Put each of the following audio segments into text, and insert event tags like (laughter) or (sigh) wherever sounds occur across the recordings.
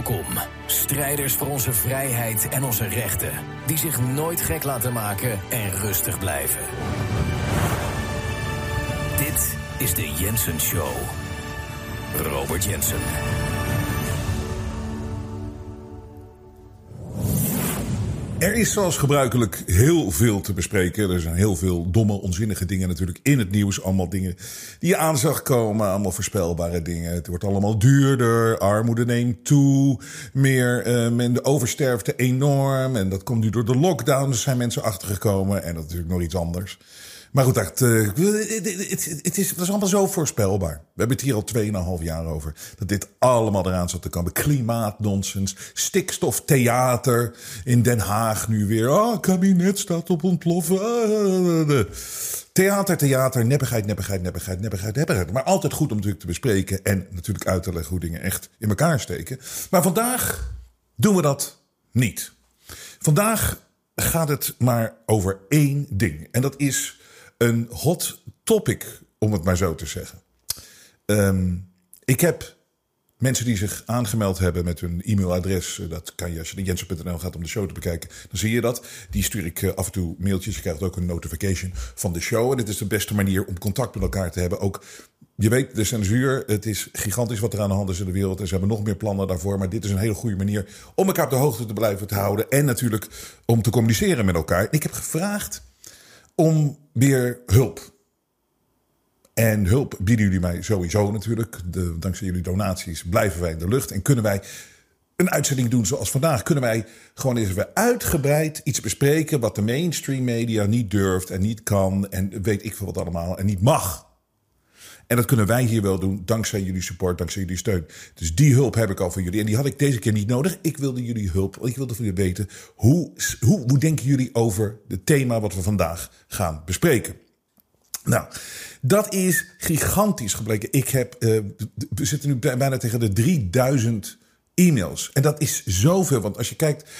Welkom, strijders voor onze vrijheid en onze rechten, die zich nooit gek laten maken en rustig blijven. Dit is de Jensen Show. Robert Jensen. Er is zoals gebruikelijk heel veel te bespreken. Er zijn heel veel domme, onzinnige dingen natuurlijk in het nieuws. Allemaal dingen die je aan zag komen. Allemaal voorspelbare dingen. Het wordt allemaal duurder. Armoede neemt toe. Meer, uh, de oversterfte enorm. En dat komt nu door de lockdown. Dus zijn mensen achtergekomen. En dat is natuurlijk nog iets anders. Maar goed, dat, uh, het, is, het is allemaal zo voorspelbaar. We hebben het hier al 2,5 jaar over. Dat dit allemaal eraan zat te komen. Klimaatnonsens, stikstoftheater in Den Haag nu weer. Ah, oh, kabinet staat op ontploffen. Ah, theater, theater, neppigheid, neppigheid, neppigheid, neppigheid, neppigheid. Maar altijd goed om natuurlijk te bespreken en natuurlijk uit te leggen hoe dingen echt in elkaar steken. Maar vandaag doen we dat niet. Vandaag gaat het maar over één ding. En dat is een hot topic, om het maar zo te zeggen. Um, ik heb mensen die zich aangemeld hebben met hun e-mailadres. Dat kan je als je naar jensen.nl gaat om de show te bekijken. Dan zie je dat. Die stuur ik eh, af en toe mailtjes. Je krijgt ook een notification van de show. En dit is de beste manier om contact met elkaar te hebben. Ook je weet, de censuur, het is gigantisch wat er aan de hand is in de wereld. En ze hebben nog meer plannen daarvoor. Maar dit is een hele goede manier om elkaar op de hoogte te blijven te houden. En natuurlijk om te communiceren met elkaar. Ik heb gevraagd om weer hulp. En hulp bieden jullie mij sowieso natuurlijk. De, dankzij jullie donaties blijven wij in de lucht. En kunnen wij een uitzending doen zoals vandaag. Kunnen wij gewoon eens weer uitgebreid iets bespreken. wat de mainstream media niet durft en niet kan. En weet ik veel wat allemaal. En niet mag. En dat kunnen wij hier wel doen, dankzij jullie support, dankzij jullie steun. Dus die hulp heb ik al van jullie. En die had ik deze keer niet nodig. Ik wilde jullie hulp. Ik wilde van jullie weten, hoe, hoe, hoe denken jullie over het thema wat we vandaag gaan bespreken? Nou, dat is gigantisch gebleken. Ik heb, uh, we zitten nu bijna tegen de 3000 e-mails. En dat is zoveel. Want als je kijkt,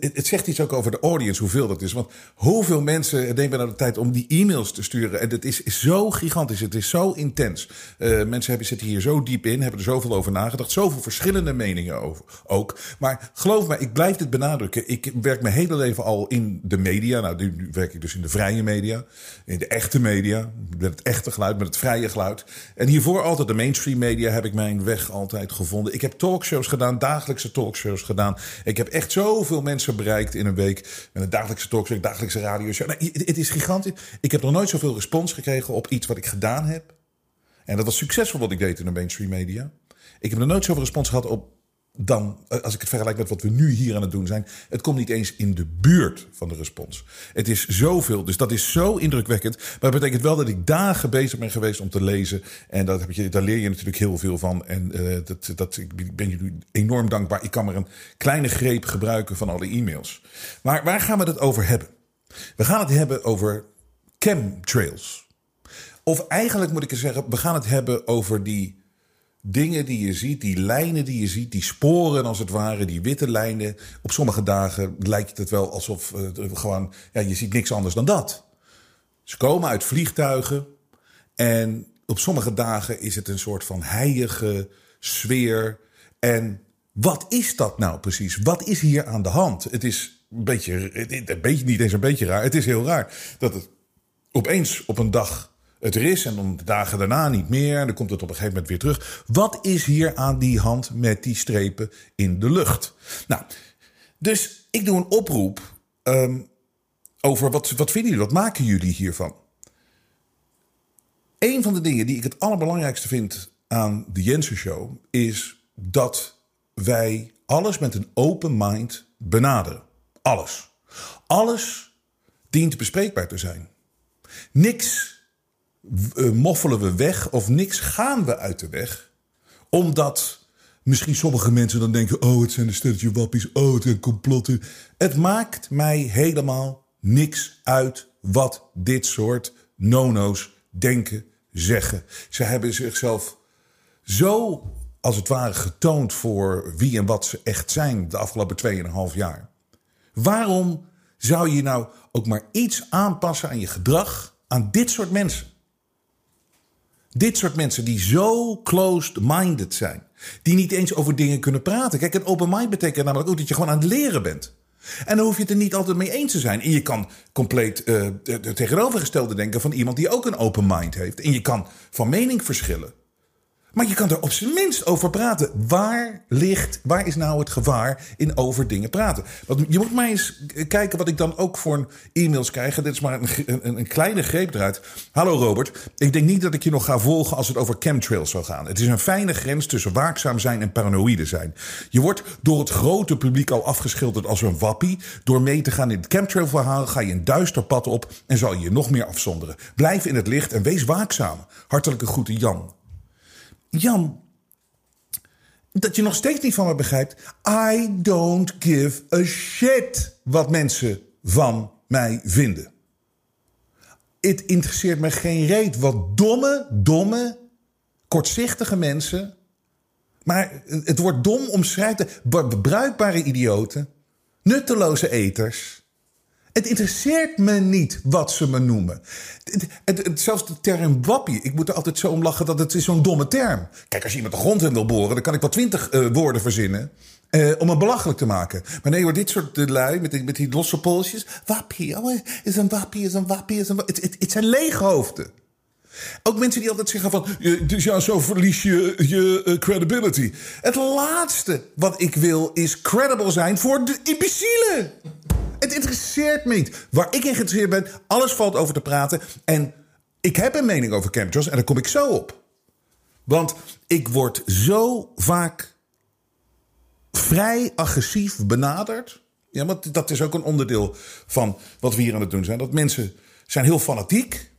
het zegt iets ook over de audience, hoeveel dat is. Want hoeveel mensen nemen nou de tijd om die e-mails te sturen? En het is zo gigantisch, het is zo intens. Uh, mensen hebben, zitten hier zo diep in, hebben er zoveel over nagedacht. Zoveel verschillende meningen over ook. Maar geloof me, ik blijf dit benadrukken. Ik werk mijn hele leven al in de media. Nou, nu werk ik dus in de vrije media. In de echte media. Met het echte geluid, met het vrije geluid. En hiervoor altijd de mainstream media heb ik mijn weg altijd gevonden. Ik heb talkshows gedaan, dagelijkse talkshows gedaan. Ik heb echt zoveel mensen bereikt in een week. Met een dagelijkse talkshow, dagelijkse radio. Nou, het is gigantisch. Ik heb nog nooit zoveel respons gekregen op iets wat ik gedaan heb. En dat was succesvol wat ik deed in de mainstream media. Ik heb nog nooit zoveel respons gehad op dan, eh, als ik het vergelijk met wat we nu hier aan het doen zijn, het komt niet eens in de buurt van de respons. Het is zoveel, dus dat is zo indrukwekkend. Maar dat betekent wel dat ik dagen bezig ben geweest om te lezen. En dat heb je, daar leer je natuurlijk heel veel van. En uh, dat, dat, ik ben jullie enorm dankbaar. Ik kan maar een kleine greep gebruiken van alle e-mails. Maar waar gaan we het over hebben? We gaan het hebben over chemtrails. Of eigenlijk moet ik zeggen, we gaan het hebben over die dingen die je ziet, die lijnen die je ziet, die sporen als het ware, die witte lijnen. Op sommige dagen lijkt het wel alsof uh, gewoon, ja, je ziet niks anders dan dat. Ze komen uit vliegtuigen en op sommige dagen is het een soort van heilige sfeer. En wat is dat nou precies? Wat is hier aan de hand? Het is een beetje, een beetje niet eens een beetje raar. Het is heel raar dat het opeens op een dag het er is en dan de dagen daarna niet meer. En dan komt het op een gegeven moment weer terug. Wat is hier aan die hand met die strepen in de lucht? Nou, dus ik doe een oproep um, over wat, wat vinden jullie, wat maken jullie hiervan? Een van de dingen die ik het allerbelangrijkste vind aan de Jensen Show is dat wij alles met een open mind benaderen. Alles. Alles dient bespreekbaar te zijn. Niks moffelen we weg of niks gaan we uit de weg. Omdat misschien sommige mensen dan denken: oh, het zijn een stelletje wappies, oh, het zijn complotten. Het maakt mij helemaal niks uit wat dit soort nono's denken, zeggen. Ze hebben zichzelf zo, als het ware, getoond voor wie en wat ze echt zijn de afgelopen 2,5 jaar. Waarom zou je nou ook maar iets aanpassen aan je gedrag aan dit soort mensen? Dit soort mensen die zo closed-minded zijn. Die niet eens over dingen kunnen praten. Kijk, een open mind betekent namelijk ook dat je gewoon aan het leren bent. En dan hoef je het er niet altijd mee eens te zijn. En je kan compleet uh, tegenovergestelde denken van iemand die ook een open mind heeft. En je kan van mening verschillen. Maar je kan er op zijn minst over praten. Waar ligt, waar is nou het gevaar in over dingen praten? Want je moet maar eens kijken wat ik dan ook voor e-mails krijg. Dit is maar een, een, kleine greep eruit. Hallo Robert, ik denk niet dat ik je nog ga volgen als het over chemtrails zal gaan. Het is een fijne grens tussen waakzaam zijn en paranoïde zijn. Je wordt door het grote publiek al afgeschilderd als een wappie. Door mee te gaan in het chemtrail verhaal ga je een duister pad op en zal je je nog meer afzonderen. Blijf in het licht en wees waakzaam. Hartelijke groeten Jan. Jan, dat je nog steeds niet van me begrijpt. I don't give a shit wat mensen van mij vinden. Het interesseert me geen reet wat domme, domme, kortzichtige mensen. Maar het wordt dom omschrijft. Bruikbare idioten, nutteloze eters het interesseert me niet wat ze me noemen. Het, zelfs de term wappie. Ik moet er altijd zo om lachen dat het zo'n domme term. Kijk, als je iemand de grond in wil boren, dan kan ik wel twintig uh, woorden verzinnen. Uh, om hem belachelijk te maken. Maar nee hoor, dit soort uh, lui met die, met die losse polsjes. Wappie, oh, is een wappie, is een wappie, is een wappie. Het, het zijn leeghoofden. Ook mensen die altijd zeggen van, dus ja, zo verlies je je credibility. Het laatste wat ik wil is credible zijn voor de imbecielen. Het interesseert me niet. Waar ik in geïnteresseerd ben, alles valt over te praten. En ik heb een mening over chemtrails en daar kom ik zo op. Want ik word zo vaak vrij agressief benaderd. Ja, want dat is ook een onderdeel van wat we hier aan het doen zijn. Dat mensen zijn heel fanatiek.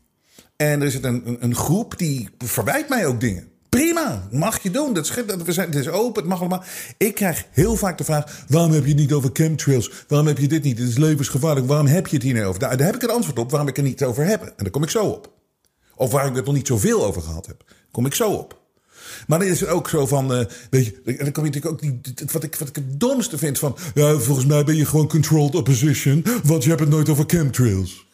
En er zit een, een, een groep die verwijt mij ook dingen. Prima, mag je doen. Dat is, we zijn, het is open, het mag allemaal. Ik krijg heel vaak de vraag: waarom heb je het niet over chemtrails? Waarom heb je dit niet? Het is levensgevaarlijk. Waarom heb je het hier niet over? Daar, daar heb ik het antwoord op waarom ik er niet over heb. En daar kom ik zo op. Of waar ik het nog niet zoveel over gehad heb. kom ik zo op. Maar dan is het ook zo van, uh, weet je, dan kom je natuurlijk ook niet, wat ik, wat ik het domste vind van, ja, volgens mij ben je gewoon controlled opposition, want je hebt het nooit over chemtrails.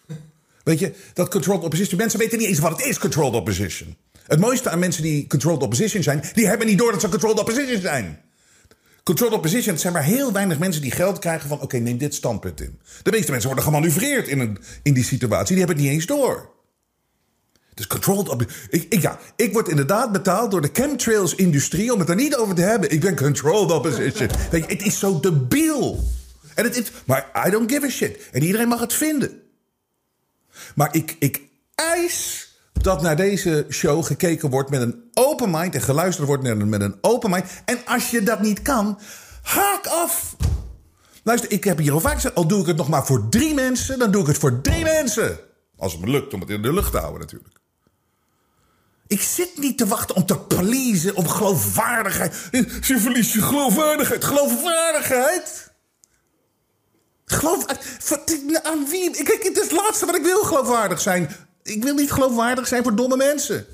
Weet je, dat controlled opposition, mensen weten niet eens wat het is, controlled opposition. Het mooiste aan mensen die controlled opposition zijn, die hebben niet door dat ze controlled opposition zijn. Controlled opposition zijn maar heel weinig mensen die geld krijgen van: oké, neem dit standpunt in. De meeste mensen worden gemanoeuvreerd in, een, in die situatie, die hebben het niet eens door. Dus controlled opposition. Ik, ja, ik word inderdaad betaald door de chemtrails-industrie om het er niet over te hebben. Ik ben controlled opposition. Weet je, het is zo debiel. En het, het, maar I don't give a shit. En iedereen mag het vinden. Maar ik, ik eis dat naar deze show gekeken wordt met een open mind en geluisterd wordt met een open mind. En als je dat niet kan, haak af. Luister, ik heb hier al vaak gezegd, al doe ik het nog maar voor drie mensen, dan doe ik het voor drie mensen. Als het me lukt om het in de lucht te houden natuurlijk. Ik zit niet te wachten om te pleasen, om geloofwaardigheid. Je verliest je geloofwaardigheid. Geloofwaardigheid? Geloof... Aan wie? Kijk, het is het laatste wat ik wil, geloofwaardig zijn. Ik wil niet geloofwaardig zijn voor domme mensen.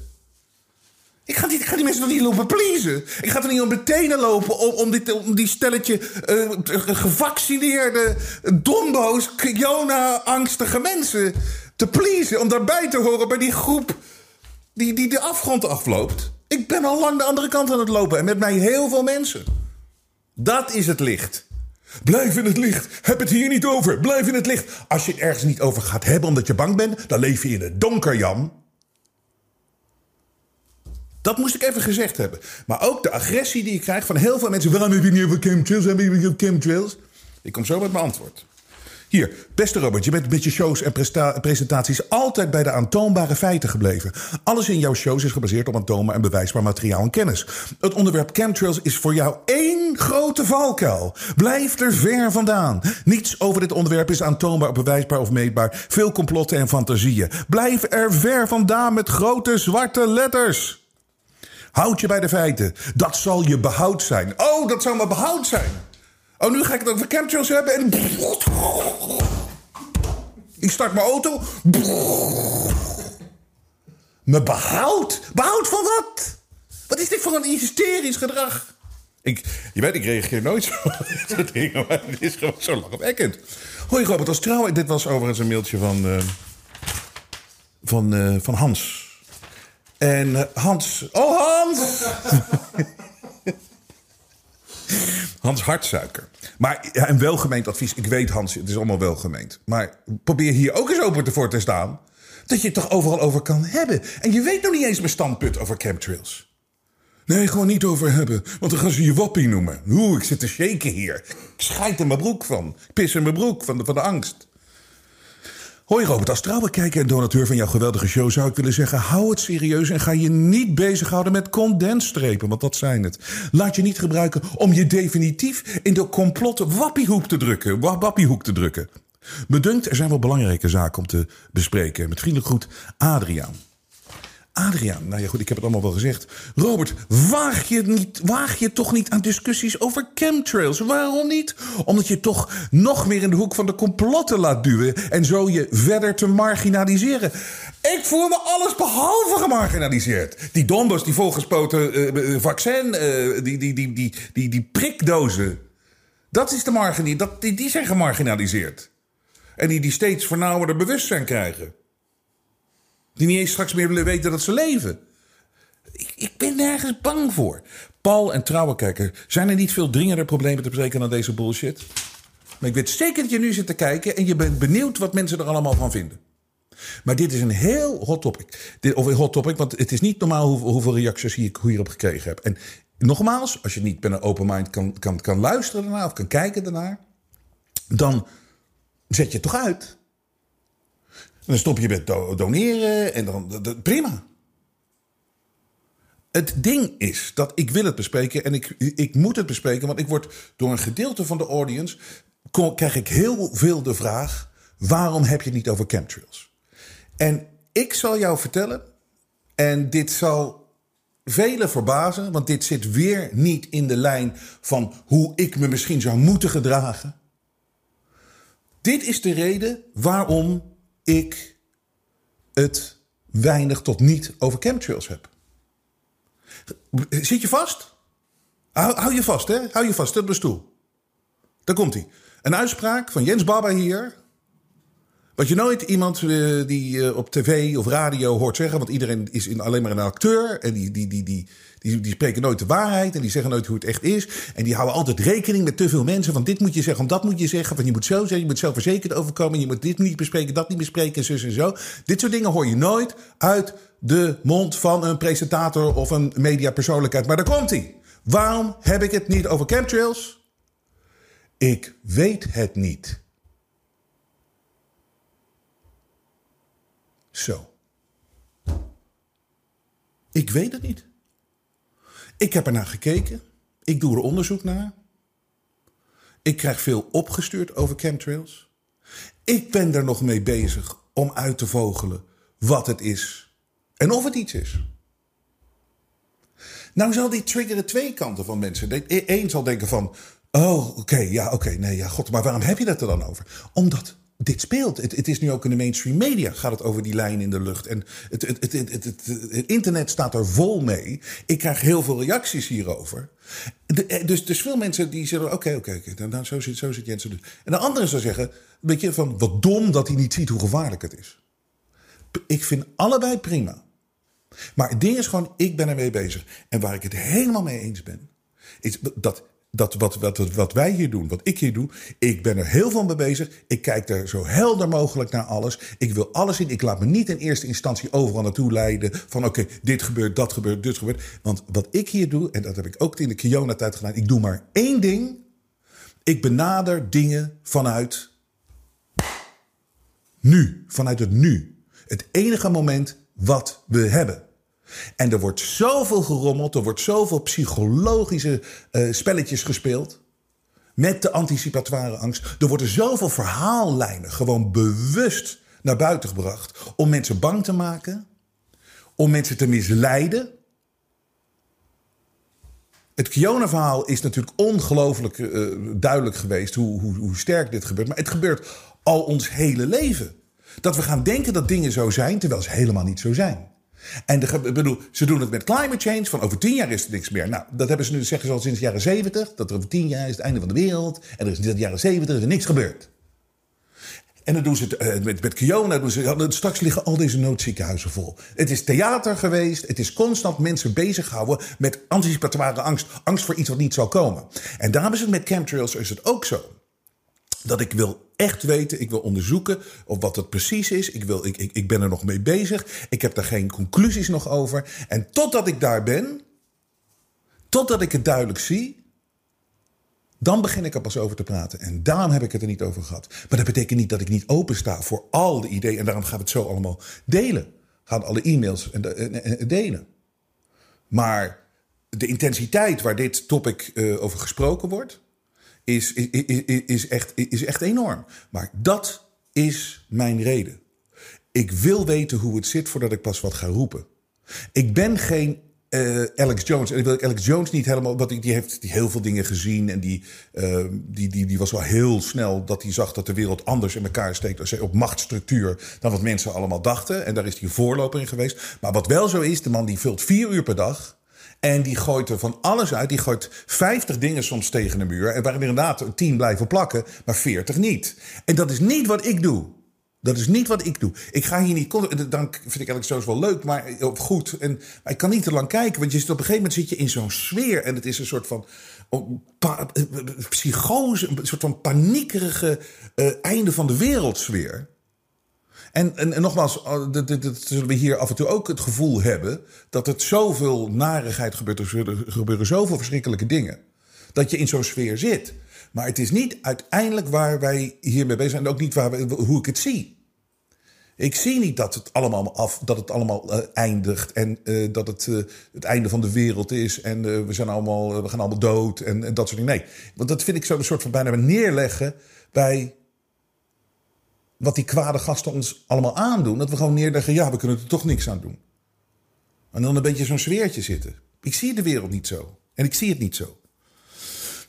Ik ga, die, ik ga die mensen niet lopen pleasen. Ik ga er niet om de tenen lopen om, om, dit, om die stelletje uh, gevaccineerde, dombo's, Jona-angstige mensen te pleasen. Om daarbij te horen bij die groep die, die de afgrond afloopt. Ik ben al lang de andere kant aan het lopen en met mij heel veel mensen. Dat is het licht. Blijf in het licht. Heb het hier niet over. Blijf in het licht. Als je het ergens niet over gaat hebben omdat je bang bent, dan leef je in het donker, Jan. Dat moest ik even gezegd hebben. Maar ook de agressie die ik krijg van heel veel mensen. Waarom heb je niet over chemtrails? Hebben je chemtrails? Ik kom zo met mijn antwoord. Hier, beste Robert, je bent met je shows en presentaties altijd bij de aantoonbare feiten gebleven. Alles in jouw shows is gebaseerd op aantoonbaar en bewijsbaar materiaal en kennis. Het onderwerp chemtrails is voor jou één grote valkuil. Blijf er ver vandaan. Niets over dit onderwerp is aantoonbaar, bewijsbaar of meetbaar. Veel complotten en fantasieën. Blijf er ver vandaan met grote zwarte letters. Houd je bij de feiten. Dat zal je behoud zijn. Oh, dat zou maar behoud zijn. Oh, nu ga ik het over chemtrails hebben en... Ik start mijn auto. Me behoud? Behoud van wat? Wat is dit voor een hysterisch gedrag? Ik, je weet, ik reageer nooit zo op dit dingen, maar het is gewoon zo lachwekkend. Hoi Robert, als trouw. Dit was overigens een mailtje van, eh, van, eh, van Hans. En eh, Hans... Oh, Hans! (laughs) Hans Hartsuiker. Maar ja, een welgemeend advies. Ik weet Hans, het is allemaal welgemeend. Maar probeer hier ook eens open voor te staan. Dat je het toch overal over kan hebben. En je weet nog niet eens mijn standpunt over chemtrails. Nee, gewoon niet over hebben. Want dan gaan ze je wappie noemen. Oeh, ik zit te shaken hier. Ik scheid in mijn broek van. Ik pis in mijn broek van de, van de angst. Hoi Robert, als trouwe kijker en donateur van jouw geweldige show zou ik willen zeggen: hou het serieus en ga je niet bezighouden met condensstrepen, want dat zijn het. Laat je niet gebruiken om je definitief in de complotte wappiehoek te drukken. Wappiehoek te drukken. Bedunkt, er zijn wel belangrijke zaken om te bespreken. Met vriendelijk groet, Adriaan. Adriaan, nou ja goed, ik heb het allemaal wel gezegd. Robert, waag je, niet, waag je toch niet aan discussies over chemtrails? Waarom niet? Omdat je toch nog meer in de hoek van de complotten laat duwen... en zo je verder te marginaliseren. Ik voel me alles behalve gemarginaliseerd. Die dombos, die volgespoten uh, vaccin, die, die, die, die, die, die prikdozen... dat is de marginalie, dat, die, die zijn gemarginaliseerd. En die, die steeds vernauwender bewustzijn krijgen. Die niet eens straks meer willen weten dat ze leven. Ik, ik ben nergens bang voor. Paul en trouwenkijker, zijn er niet veel dringender problemen te bespreken dan deze bullshit? Maar ik weet zeker dat je nu zit te kijken en je bent benieuwd wat mensen er allemaal van vinden. Maar dit is een heel hot topic. Dit, of een hot topic, want het is niet normaal hoeveel, reacties ik hierop gekregen heb. En nogmaals, als je niet met een open mind kan, kan, kan luisteren daarna of kan kijken daarnaar, dan zet je het toch uit dan stop je met doneren en dan, prima. Het ding is dat ik wil het bespreken en ik, ik moet het bespreken, want ik word door een gedeelte van de audience krijg ik heel veel de vraag: waarom heb je het niet over chemtrails? En ik zal jou vertellen, en dit zal velen verbazen, want dit zit weer niet in de lijn van hoe ik me misschien zou moeten gedragen. Dit is de reden waarom ik het weinig tot niet over chemtrails heb. Zit je vast? Hou, je vast, hè? Hou je vast, op de stoel. Daar komt hij. Een uitspraak van Jens Baba hier. Wat je nooit iemand uh, die uh, op tv of radio hoort zeggen. Want iedereen is in, alleen maar een acteur. En die, die, die, die, die, die spreken nooit de waarheid. En die zeggen nooit hoe het echt is. En die houden altijd rekening met te veel mensen. Van dit moet je zeggen, van dat moet je zeggen. Van je moet zo zeggen, je moet zelfverzekerd overkomen. Je moet dit niet bespreken, dat niet bespreken. Zus en zo. Dit soort dingen hoor je nooit uit de mond van een presentator of een mediapersoonlijkheid. Maar daar komt hij. Waarom heb ik het niet over chemtrails? Ik weet het niet. Zo. Ik weet het niet. Ik heb er naar gekeken. Ik doe er onderzoek naar. Ik krijg veel opgestuurd over chemtrails. Ik ben er nog mee bezig om uit te vogelen wat het is en of het iets is. Nou zal die triggeren twee kanten van mensen. Eén zal denken van, oh oké, ja oké, nee ja god, maar waarom heb je dat er dan over? Omdat dit speelt. Het, het, is nu ook in de mainstream media gaat het over die lijn in de lucht. En het, het, het, internet staat er vol mee. Ik krijg heel veel reacties hierover. Eh, dus, dus veel mensen die zeggen, oké, oké, okay, dan, zo, zit, zo Jensen. Dus. En de anderen zou zeggen, een beetje van, wat dom dat hij niet ziet hoe gevaarlijk het is. Ik vind allebei prima. Maar het ding is gewoon, ik ben ermee bezig. En waar ik het helemaal mee eens ben, is dat dat wat, wat, wat wij hier doen, wat ik hier doe, ik ben er heel veel mee bezig. Ik kijk er zo helder mogelijk naar alles. Ik wil alles zien. Ik laat me niet in eerste instantie overal naartoe leiden. Van oké, dit gebeurt, dat gebeurt, dit gebeurt. Want wat ik hier doe, en dat heb ik ook in de Kiona-tijd gedaan. Ik doe maar één ding. Ik benader dingen vanuit nu. Vanuit het nu. Het enige moment wat we hebben. En er wordt zoveel gerommeld, er wordt zoveel psychologische uh, spelletjes gespeeld. Met de anticipatoire angst. Er worden zoveel verhaallijnen gewoon bewust naar buiten gebracht. Om mensen bang te maken. Om mensen te misleiden. Het Kiona-verhaal is natuurlijk ongelooflijk uh, duidelijk geweest hoe, hoe, hoe sterk dit gebeurt. Maar het gebeurt al ons hele leven. Dat we gaan denken dat dingen zo zijn, terwijl ze helemaal niet zo zijn. En de, bedoel, ze doen het met climate change. Van over tien jaar is er niks meer. Nou, dat hebben ze nu zeggen ze al sinds de jaren zeventig. Dat er over tien jaar is het einde van de wereld. En er is in de jaren zeventig er niks gebeurd. En dan doen ze het uh, met, met Kiona. Doen ze, straks liggen al deze noodziekenhuizen vol. Het is theater geweest. Het is constant mensen bezighouden met anticipatoire angst. Angst voor iets wat niet zal komen. En daarom is het met chemtrails is het ook zo. Dat ik wil echt weten, ik wil onderzoeken of wat het precies is. Ik, wil, ik, ik, ik ben er nog mee bezig. Ik heb daar geen conclusies nog over. En totdat ik daar ben, totdat ik het duidelijk zie, dan begin ik er pas over te praten. En daarom heb ik het er niet over gehad. Maar dat betekent niet dat ik niet opensta voor al de ideeën. En daarom gaan we het zo allemaal delen. Gaan alle e-mails en, delen. Maar de intensiteit waar dit topic uh, over gesproken wordt, is, is, is, echt, is echt enorm. Maar dat is mijn reden. Ik wil weten hoe het zit voordat ik pas wat ga roepen. Ik ben geen uh, Alex Jones. En ik wil Alex Jones niet helemaal. Want die heeft die heel veel dingen gezien. En die, uh, die, die, die was wel heel snel dat hij zag dat de wereld anders in elkaar steekt. Op machtsstructuur. dan wat mensen allemaal dachten. En daar is hij voorloper in geweest. Maar wat wel zo is, de man die vult vier uur per dag. En die gooit er van alles uit. Die gooit 50 dingen soms tegen de muur. En waarin er inderdaad 10 blijven plakken, maar 40 niet. En dat is niet wat ik doe. Dat is niet wat ik doe. Ik ga hier niet. Dan vind ik eigenlijk zo wel leuk, maar eh, goed. En, maar ik kan niet te lang kijken, want je zit op een gegeven moment zit je in zo'n sfeer. En het is een soort van oh, pa, eh, psychose, een soort van paniekerige einde van de wereldsfeer. En, en, nogmaals, dat, dat, zullen we hier af en toe ook het gevoel hebben dat het zoveel narigheid gebeurt. Er gebeuren zoveel verschrikkelijke dingen. Dat je in zo'n sfeer zit. Maar het is niet uiteindelijk waar wij hiermee bezig zijn. En ook niet waar hoe ik het zie. Ik zie niet dat het allemaal af, dat het allemaal uh, eindigt en uh, dat het uh, het einde van de wereld is en we zijn allemaal, we gaan allemaal dood en, en, dat soort dingen. Nee, want dat vind ik zo een soort van bijna neerleggen bij wat die kwade gasten ons allemaal aandoen. Dat we gewoon neerleggen, ja, we kunnen er toch niks aan doen. En dan een beetje zo'n sfeertje zitten. Ik zie de wereld niet zo. En ik zie het niet zo.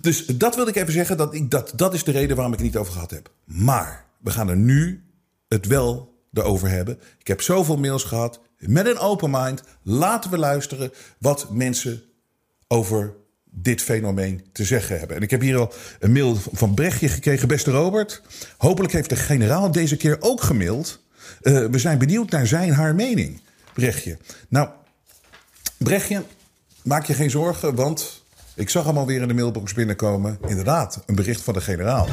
Dus dat wilde ik even zeggen. Dat, ik, dat, dat is de reden waarom ik het niet over gehad heb. Maar we gaan er nu het wel erover hebben. Ik heb zoveel mails gehad. Met een open mind. Laten we luisteren wat mensen over dit fenomeen te zeggen hebben. En ik heb hier al een mail van Brechtje gekregen. Beste Robert, hopelijk heeft de generaal deze keer ook gemaild. Uh, we zijn benieuwd naar zijn, haar mening. Brechtje. Nou, Brechtje, maak je geen zorgen, want ik zag hem alweer in de mailbox binnenkomen. Inderdaad, een bericht van de generaal.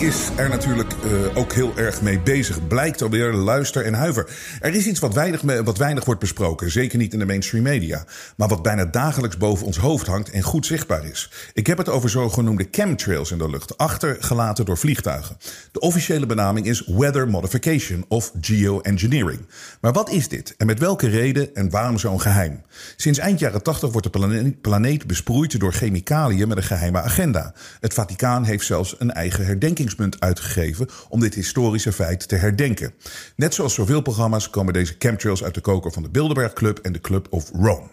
Is er natuurlijk uh, ook heel erg mee bezig. Blijkt alweer, luister en huiver. Er is iets wat weinig, wat weinig wordt besproken. Zeker niet in de mainstream media. Maar wat bijna dagelijks boven ons hoofd hangt en goed zichtbaar is. Ik heb het over zogenoemde chemtrails in de lucht. Achtergelaten door vliegtuigen. De officiële benaming is weather modification of geoengineering. Maar wat is dit? En met welke reden en waarom zo'n geheim? Sinds eind jaren 80 wordt de planeet besproeid door chemicaliën met een geheime agenda. Het Vaticaan heeft zelfs een eigen uitgegeven om dit historische feit te herdenken. Net zoals zoveel programma's komen deze chemtrails uit de koker van de Bilderberg Club en de Club of Rome.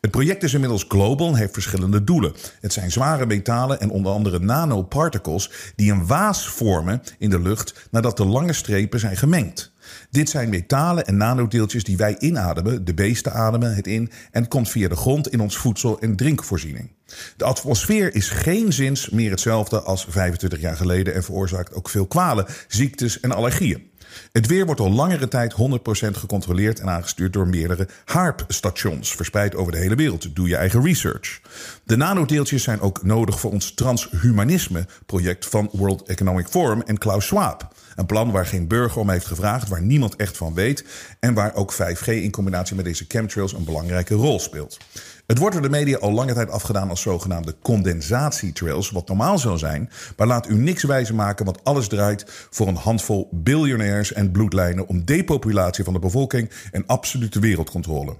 Het project is inmiddels global en heeft verschillende doelen. Het zijn zware metalen en onder andere nanoparticles die een waas vormen in de lucht nadat de lange strepen zijn gemengd. Dit zijn metalen en nanodeeltjes die wij inademen, de beesten ademen het in en komt via de grond in ons voedsel- en drinkvoorziening. De atmosfeer is geen zins meer hetzelfde als 25 jaar geleden en veroorzaakt ook veel kwalen, ziektes en allergieën. Het weer wordt al langere tijd 100% gecontroleerd en aangestuurd door meerdere HARP-stations, verspreid over de hele wereld. Doe je eigen research. De nanodeeltjes zijn ook nodig voor ons transhumanisme-project van World Economic Forum en Klaus Schwab. Een plan waar geen burger om heeft gevraagd, waar niemand echt van weet en waar ook 5G in combinatie met deze chemtrails een belangrijke rol speelt. Het wordt door de media al lange tijd afgedaan als zogenaamde condensatietrails, wat normaal zou zijn, maar laat u niks wijzer maken, want alles draait voor een handvol biljonairs en bloedlijnen om depopulatie van de bevolking en absolute wereldcontrole.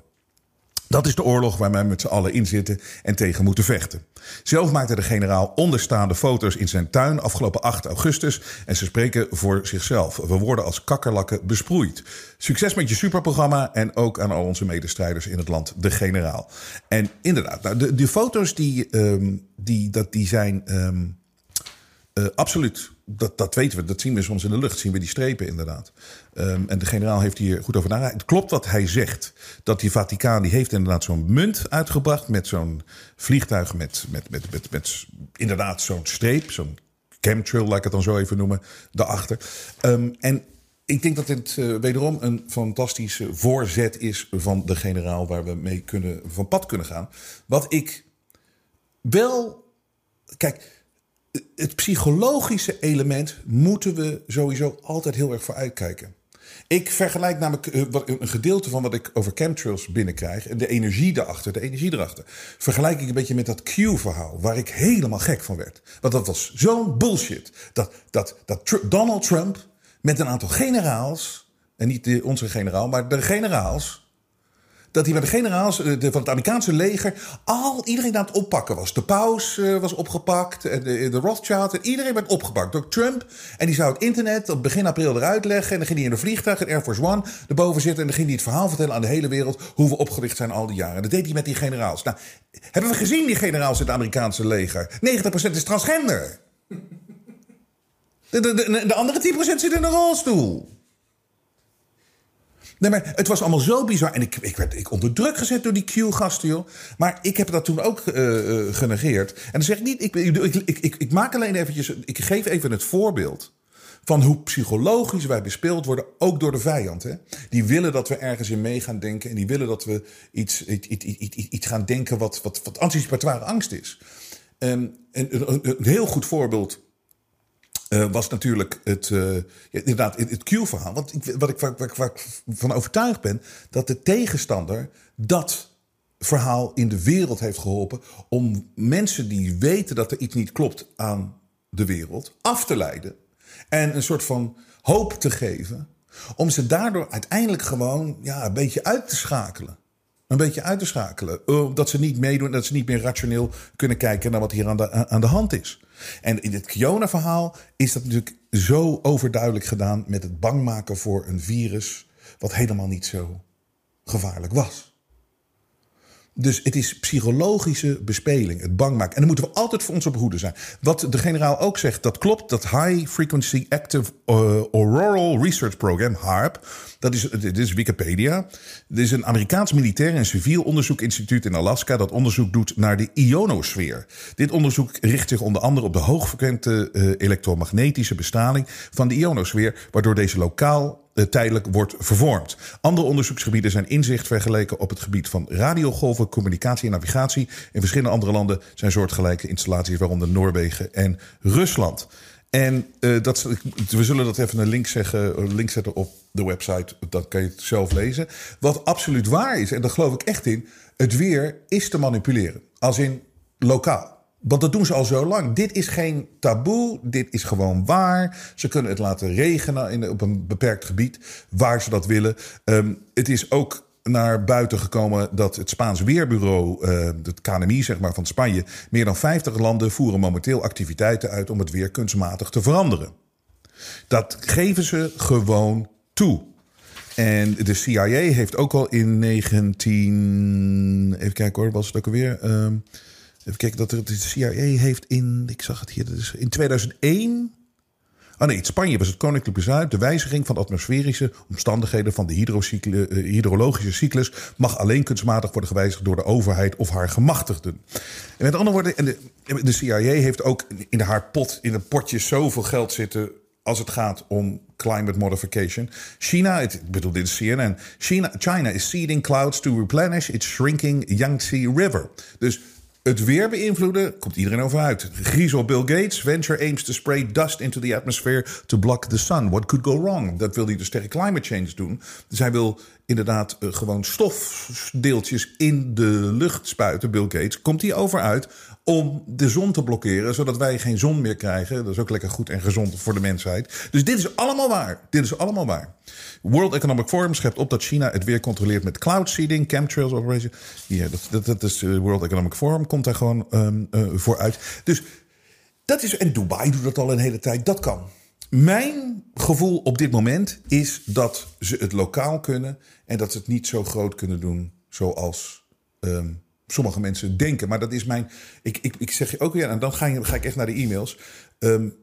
Dat is de oorlog waar wij met z'n allen in zitten en tegen moeten vechten. Zelf maakte de generaal onderstaande foto's in zijn tuin afgelopen 8 augustus en ze spreken voor zichzelf. We worden als kakkerlakken besproeid. Succes met je superprogramma en ook aan al onze medestrijders in het land, de generaal. En inderdaad, nou, de, foto's die, um, die, dat, die zijn um, uh, absoluut dat, dat weten we, dat zien we soms in de lucht, zien we die strepen inderdaad. Um, en de generaal heeft hier goed over nagedacht. Het klopt wat hij zegt, dat die Vaticaan die heeft inderdaad zo'n munt uitgebracht met zo'n vliegtuig met, met, met, met, met inderdaad zo'n streep, zo'n chemtrail, laat ik het dan zo even noemen, daarachter. Um, en ik denk dat dit uh, wederom een fantastische voorzet is van de generaal waar we mee kunnen, van pad kunnen gaan. Wat ik wel, kijk het psychologische element moeten we sowieso altijd heel erg voor uitkijken. Ik vergelijk namelijk eh, een gedeelte van wat ik over chemtrails binnenkrijg. En de energie daarachter, de energie erachter. Vergelijk ik een beetje met dat Q-verhaal. Waar ik helemaal gek van werd. Want dat was zo'n bullshit. Dat, dat, dat Donald Trump met een aantal generaals. En niet de, onze generaal, maar de generaals dat hij bij de generaals eh, de, van het Amerikaanse leger al iedereen aan het oppakken was. De paus uh, was opgepakt, en de, de Rothschild, en iedereen werd opgepakt door Trump. En die zou het internet op begin april eruit leggen. En dan ging hij in een vliegtuig, in Air Force One, erboven zitten. En dan ging hij het verhaal vertellen aan de hele wereld hoe we opgericht zijn al die jaren. Dat deed hij met die generaals. Nou, hebben we gezien die generaals in het Amerikaanse leger? 90% is transgender. (laughs) De, de, de, de andere 10% zit in een rolstoel. Nee, maar het was allemaal zo bizar. En ik, ik werd ik onder druk gezet door die Q-gasten, joh. Maar ik heb dat toen ook uh, genegeerd. En dan zeg ik niet... Ik, ik, ik, ik, maak alleen eventjes... Ik geef even het voorbeeld van hoe psychologisch wij bespeeld worden, ook door de vijand. Hè? Die willen dat we ergens in mee gaan denken en die willen dat we iets, iets, iets, iets, gaan denken wat, wat, wat anticipatoire angst is. Um, en een, een heel goed voorbeeld uh, was natuurlijk het, uh, ja, inderdaad, het, Q-verhaal. Want ik, wat ik, waar ik van overtuigd ben, dat de tegenstander dat verhaal in de wereld heeft geholpen om mensen die weten dat er iets niet klopt aan de wereld af te leiden en een soort van hoop te geven, om ze daardoor uiteindelijk gewoon ja, een beetje uit te schakelen. Een beetje uit te schakelen. Dat ze niet meedoen, dat ze niet meer rationeel kunnen kijken naar wat hier aan de, aan de hand is. En in het Kiona-verhaal is dat natuurlijk zo overduidelijk gedaan met het bang maken voor een virus, wat helemaal niet zo gevaarlijk was. Dus het is psychologische bespeling, het bang maken. En dan moeten we altijd voor ons op hoede zijn. Wat de generaal ook zegt, dat klopt. Dat High Frequency Active uh, Auroral Research Program, HARP, dat is, dit is Wikipedia. Dit is een Amerikaans militair en civiel onderzoekinstituut in Alaska dat onderzoek doet naar de ionosfeer. Dit onderzoek richt zich onder andere op de hoogfrequente uh, elektromagnetische bestraling van de ionosfeer, waardoor deze lokaal tijdelijk wordt vervormd. Andere onderzoeksgebieden zijn inzicht vergeleken op het gebied van radiogolven, communicatie en navigatie. In verschillende andere landen zijn soortgelijke installaties, waaronder Noorwegen en Rusland. En uh, dat, we zullen dat even een link, zeggen, link zetten op de website. Dan kan je het zelf lezen. Wat absoluut waar is, en daar geloof ik echt in. Het weer is te manipuleren. Als in lokaal. Want dat doen ze al zo lang. Dit is geen taboe, dit is gewoon waar. Ze kunnen het laten regenen in, op een beperkt gebied, waar ze dat willen. Um, het is ook naar buiten gekomen dat het Spaans Weerbureau, uh, het KNMI zeg maar, van Spanje, meer dan 50 landen voeren momenteel activiteiten uit om het weer kunstmatig te veranderen. Dat geven ze gewoon toe. En de CIA heeft ook al in 19. Even kijken hoor, was het ook alweer? Um, Even kijken, dat de CIA heeft in, ik zag het hier, dus in 2001. Ah nee, in Spanje was het Koninklijk Besluit. De wijziging van atmosferische omstandigheden van de uh, hydrologische cyclus mag alleen kunstmatig worden gewijzigd door de overheid of haar gemachtigden. En met andere woorden, en de, de CIA heeft ook in haar pot, in een potje zoveel geld zitten als het gaat om climate modification. China, ik bedoel, dit is CNN. China, China is seeding clouds to replenish its shrinking Yangtze River. Dus het weer beïnvloeden, komt iedereen over uit. Griezel Bill Gates. Venture aims to spray dust into the atmosphere to block the sun. What could go wrong? Dat wil hij dus tegen climate change doen. Dus hij wil inderdaad uh, gewoon stofdeeltjes in de lucht spuiten, Bill Gates, komt hij over uit om de zon te blokkeren, zodat wij geen zon meer krijgen. Dat is ook lekker goed en gezond voor de mensheid. Dus dit is allemaal waar. Dit is allemaal waar. World Economic Forum schept op dat China het weer controleert met cloud seeding, chemtrails operation. Ja, dat, dat, dat is uh, World Economic Forum, komt daar gewoon um, voor uit. Dus dat is, en Dubai doet dat al een hele tijd, dat kan. Mijn gevoel op dit moment is dat ze het lokaal kunnen en dat ze het niet zo groot kunnen doen zoals um, sommige mensen denken. Maar dat is mijn. Ik, ik, ik zeg je ook weer, en dan ga, je, ga ik echt naar de e-mails. Um,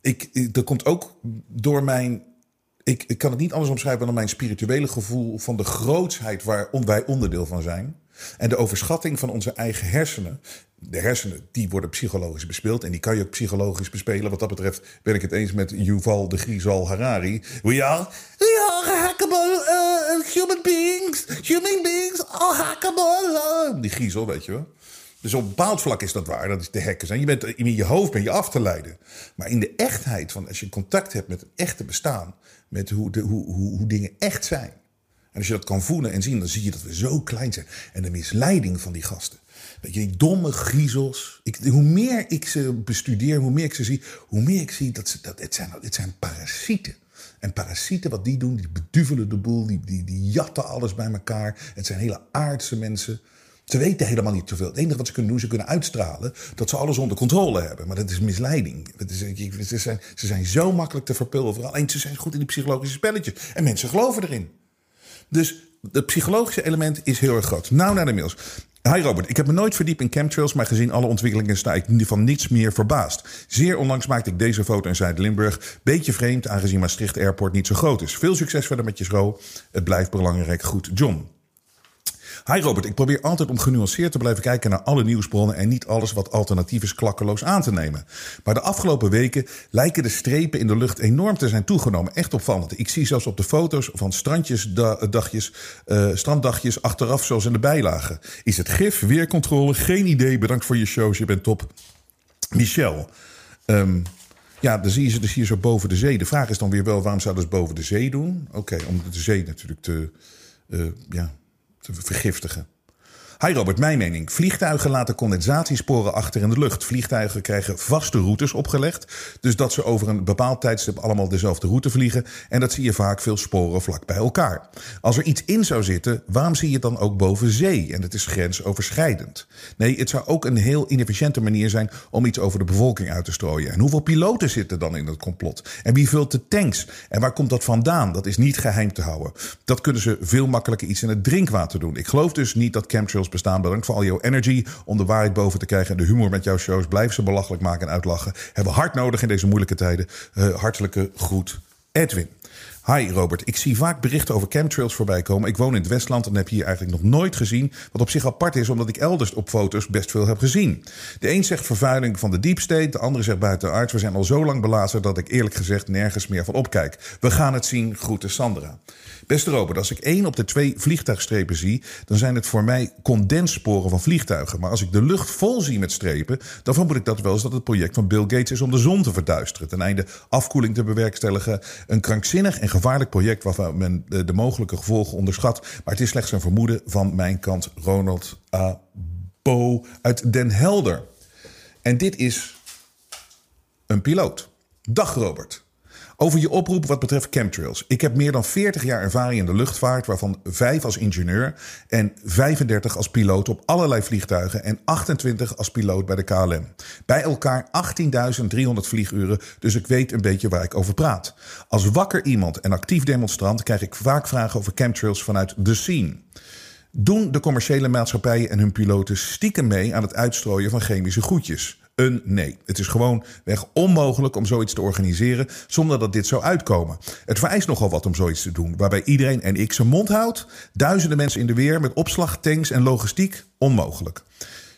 ik, ik, dat komt ook door mijn. Ik, ik kan het niet anders omschrijven dan mijn spirituele gevoel van de grootsheid waar wij onderdeel van zijn. En de overschatting van onze eigen hersenen. De hersenen die worden psychologisch bespeeld. En die kan je ook psychologisch bespelen. Wat dat betreft ben ik het eens met Yuval de Griezal Harari. We are, we are hackable uh, human beings. Human beings are hackable. Die Griezal, weet je wel. Dus op een bepaald vlak is dat waar. Dat is de hacken zijn. Je bent, in je hoofd ben je af te leiden. Maar in de echtheid, van als je contact hebt met het echte bestaan. Met hoe, de, hoe, hoe, hoe dingen echt zijn. En als je dat kan voelen en zien, dan zie je dat we zo klein zijn. En de misleiding van die gasten. Weet die domme griezels. Ik, hoe meer ik ze bestudeer, hoe meer ik ze zie, hoe meer ik zie dat ze dat het zijn, het zijn parasieten. En parasieten, wat die doen, die beduvelen de boel, die, die, die jatten alles bij elkaar. Het zijn hele aardse mensen. Ze weten helemaal niet zoveel. Het enige wat ze kunnen doen, ze kunnen uitstralen dat ze alles onder controle hebben. Maar dat is misleiding. Het is, ze, zijn, ze zijn zo makkelijk te verpulveren. Alleen ze zijn goed in die psychologische spelletjes. En mensen geloven erin. Dus het psychologische element is heel erg groot. Nou naar de mails. Hi Robert, ik heb me nooit verdiept in chemtrails, maar gezien alle ontwikkelingen sta ik van niets meer verbaasd. Zeer onlangs maakte ik deze foto in Zuid-Limburg. Beetje vreemd, aangezien Maastricht Airport niet zo groot is. Veel succes verder met je show. Het blijft belangrijk. Goed, John. Hi Robert, ik probeer altijd om genuanceerd te blijven kijken naar alle nieuwsbronnen en niet alles wat alternatief is klakkeloos aan te nemen. Maar de afgelopen weken lijken de strepen in de lucht enorm te zijn toegenomen. Echt opvallend. Ik zie zelfs op de foto's van strandjesdagjes, uh, stranddagjes achteraf zoals in de bijlagen. Is het gif, weercontrole? Geen idee. Bedankt voor je shows, je bent top. Michel. Um, ja, dan zie je ze dus hier zo boven de zee. De vraag is dan weer wel, waarom zouden ze boven de zee doen? Oké, om de zee natuurlijk te, uh, ja, vergiftigen. Hi Robert, mijn mening. Vliegtuigen laten condensatiesporen achter in de lucht. Vliegtuigen krijgen vaste routes opgelegd. Dus dat ze over een bepaald tijdstip allemaal dezelfde route vliegen. En dat zie je vaak veel sporen vlak bij elkaar. Als er iets in zou zitten, waarom zie je het dan ook boven zee? En het is grensoverschrijdend. Nee, het zou ook een heel inefficiënte manier zijn om iets over de bevolking uit te strooien. En hoeveel piloten zitten dan in het complot? En wie vult de tanks? En waar komt dat vandaan? Dat is niet geheim te houden. Dat kunnen ze veel makkelijker iets in het drinkwater doen. Ik geloof dus niet dat chemtrails bestaan. Bedankt voor al jouw energy om de waarheid boven te krijgen. En de humor met jouw shows. Blijf ze belachelijk maken en uitlachen. Hebben hard nodig in deze moeilijke tijden. Uh, hartelijke groet, Edwin. Hi Robert, ik zie vaak berichten over chemtrails voorbij komen. Ik woon in het Westland en heb hier eigenlijk nog nooit gezien. Wat op zich apart is, omdat ik elders op foto's best veel heb gezien. De een zegt vervuiling van de deep state, de andere zegt buitenaards. We zijn al zo lang belazerd dat ik eerlijk gezegd nergens meer van opkijk. We gaan het zien. Groeten Sandra. Beste Robert, als ik één op de twee vliegtuigstrepen zie, dan zijn het voor mij condenssporen van vliegtuigen. Maar als ik de lucht vol zie met strepen, dan vermoed ik dat wel eens dat het project van Bill Gates is om de zon te verduisteren. Ten einde afkoeling te bewerkstelligen. Een krankzinnig en gevaarlijk project waarvan men de, mogelijke gevolgen onderschat. Maar het is slechts een vermoeden van mijn kant, Ronald A. Bo uit Den Helder. En dit is een piloot. Dag Robert. Over je oproep wat betreft chemtrails. Ik heb meer dan 40 jaar ervaring in de luchtvaart, waarvan 5 als ingenieur en 35 als piloot op allerlei vliegtuigen en 28 als piloot bij de KLM. Bij elkaar 18.300 vlieguren, dus ik weet een beetje waar ik over praat. Als wakker iemand en actief demonstrant krijg ik vaak vragen over chemtrails vanuit de scene. Doen de commerciële maatschappijen en hun piloten stiekem mee aan het uitstrooien van chemische goedjes? Een nee. Het is gewoon weg onmogelijk om zoiets te organiseren zonder dat dit zou uitkomen. Het vereist nogal wat om zoiets te doen, waarbij iedereen en ik zijn mond houdt. Duizenden mensen in de weer met opslag, tanks en logistiek onmogelijk.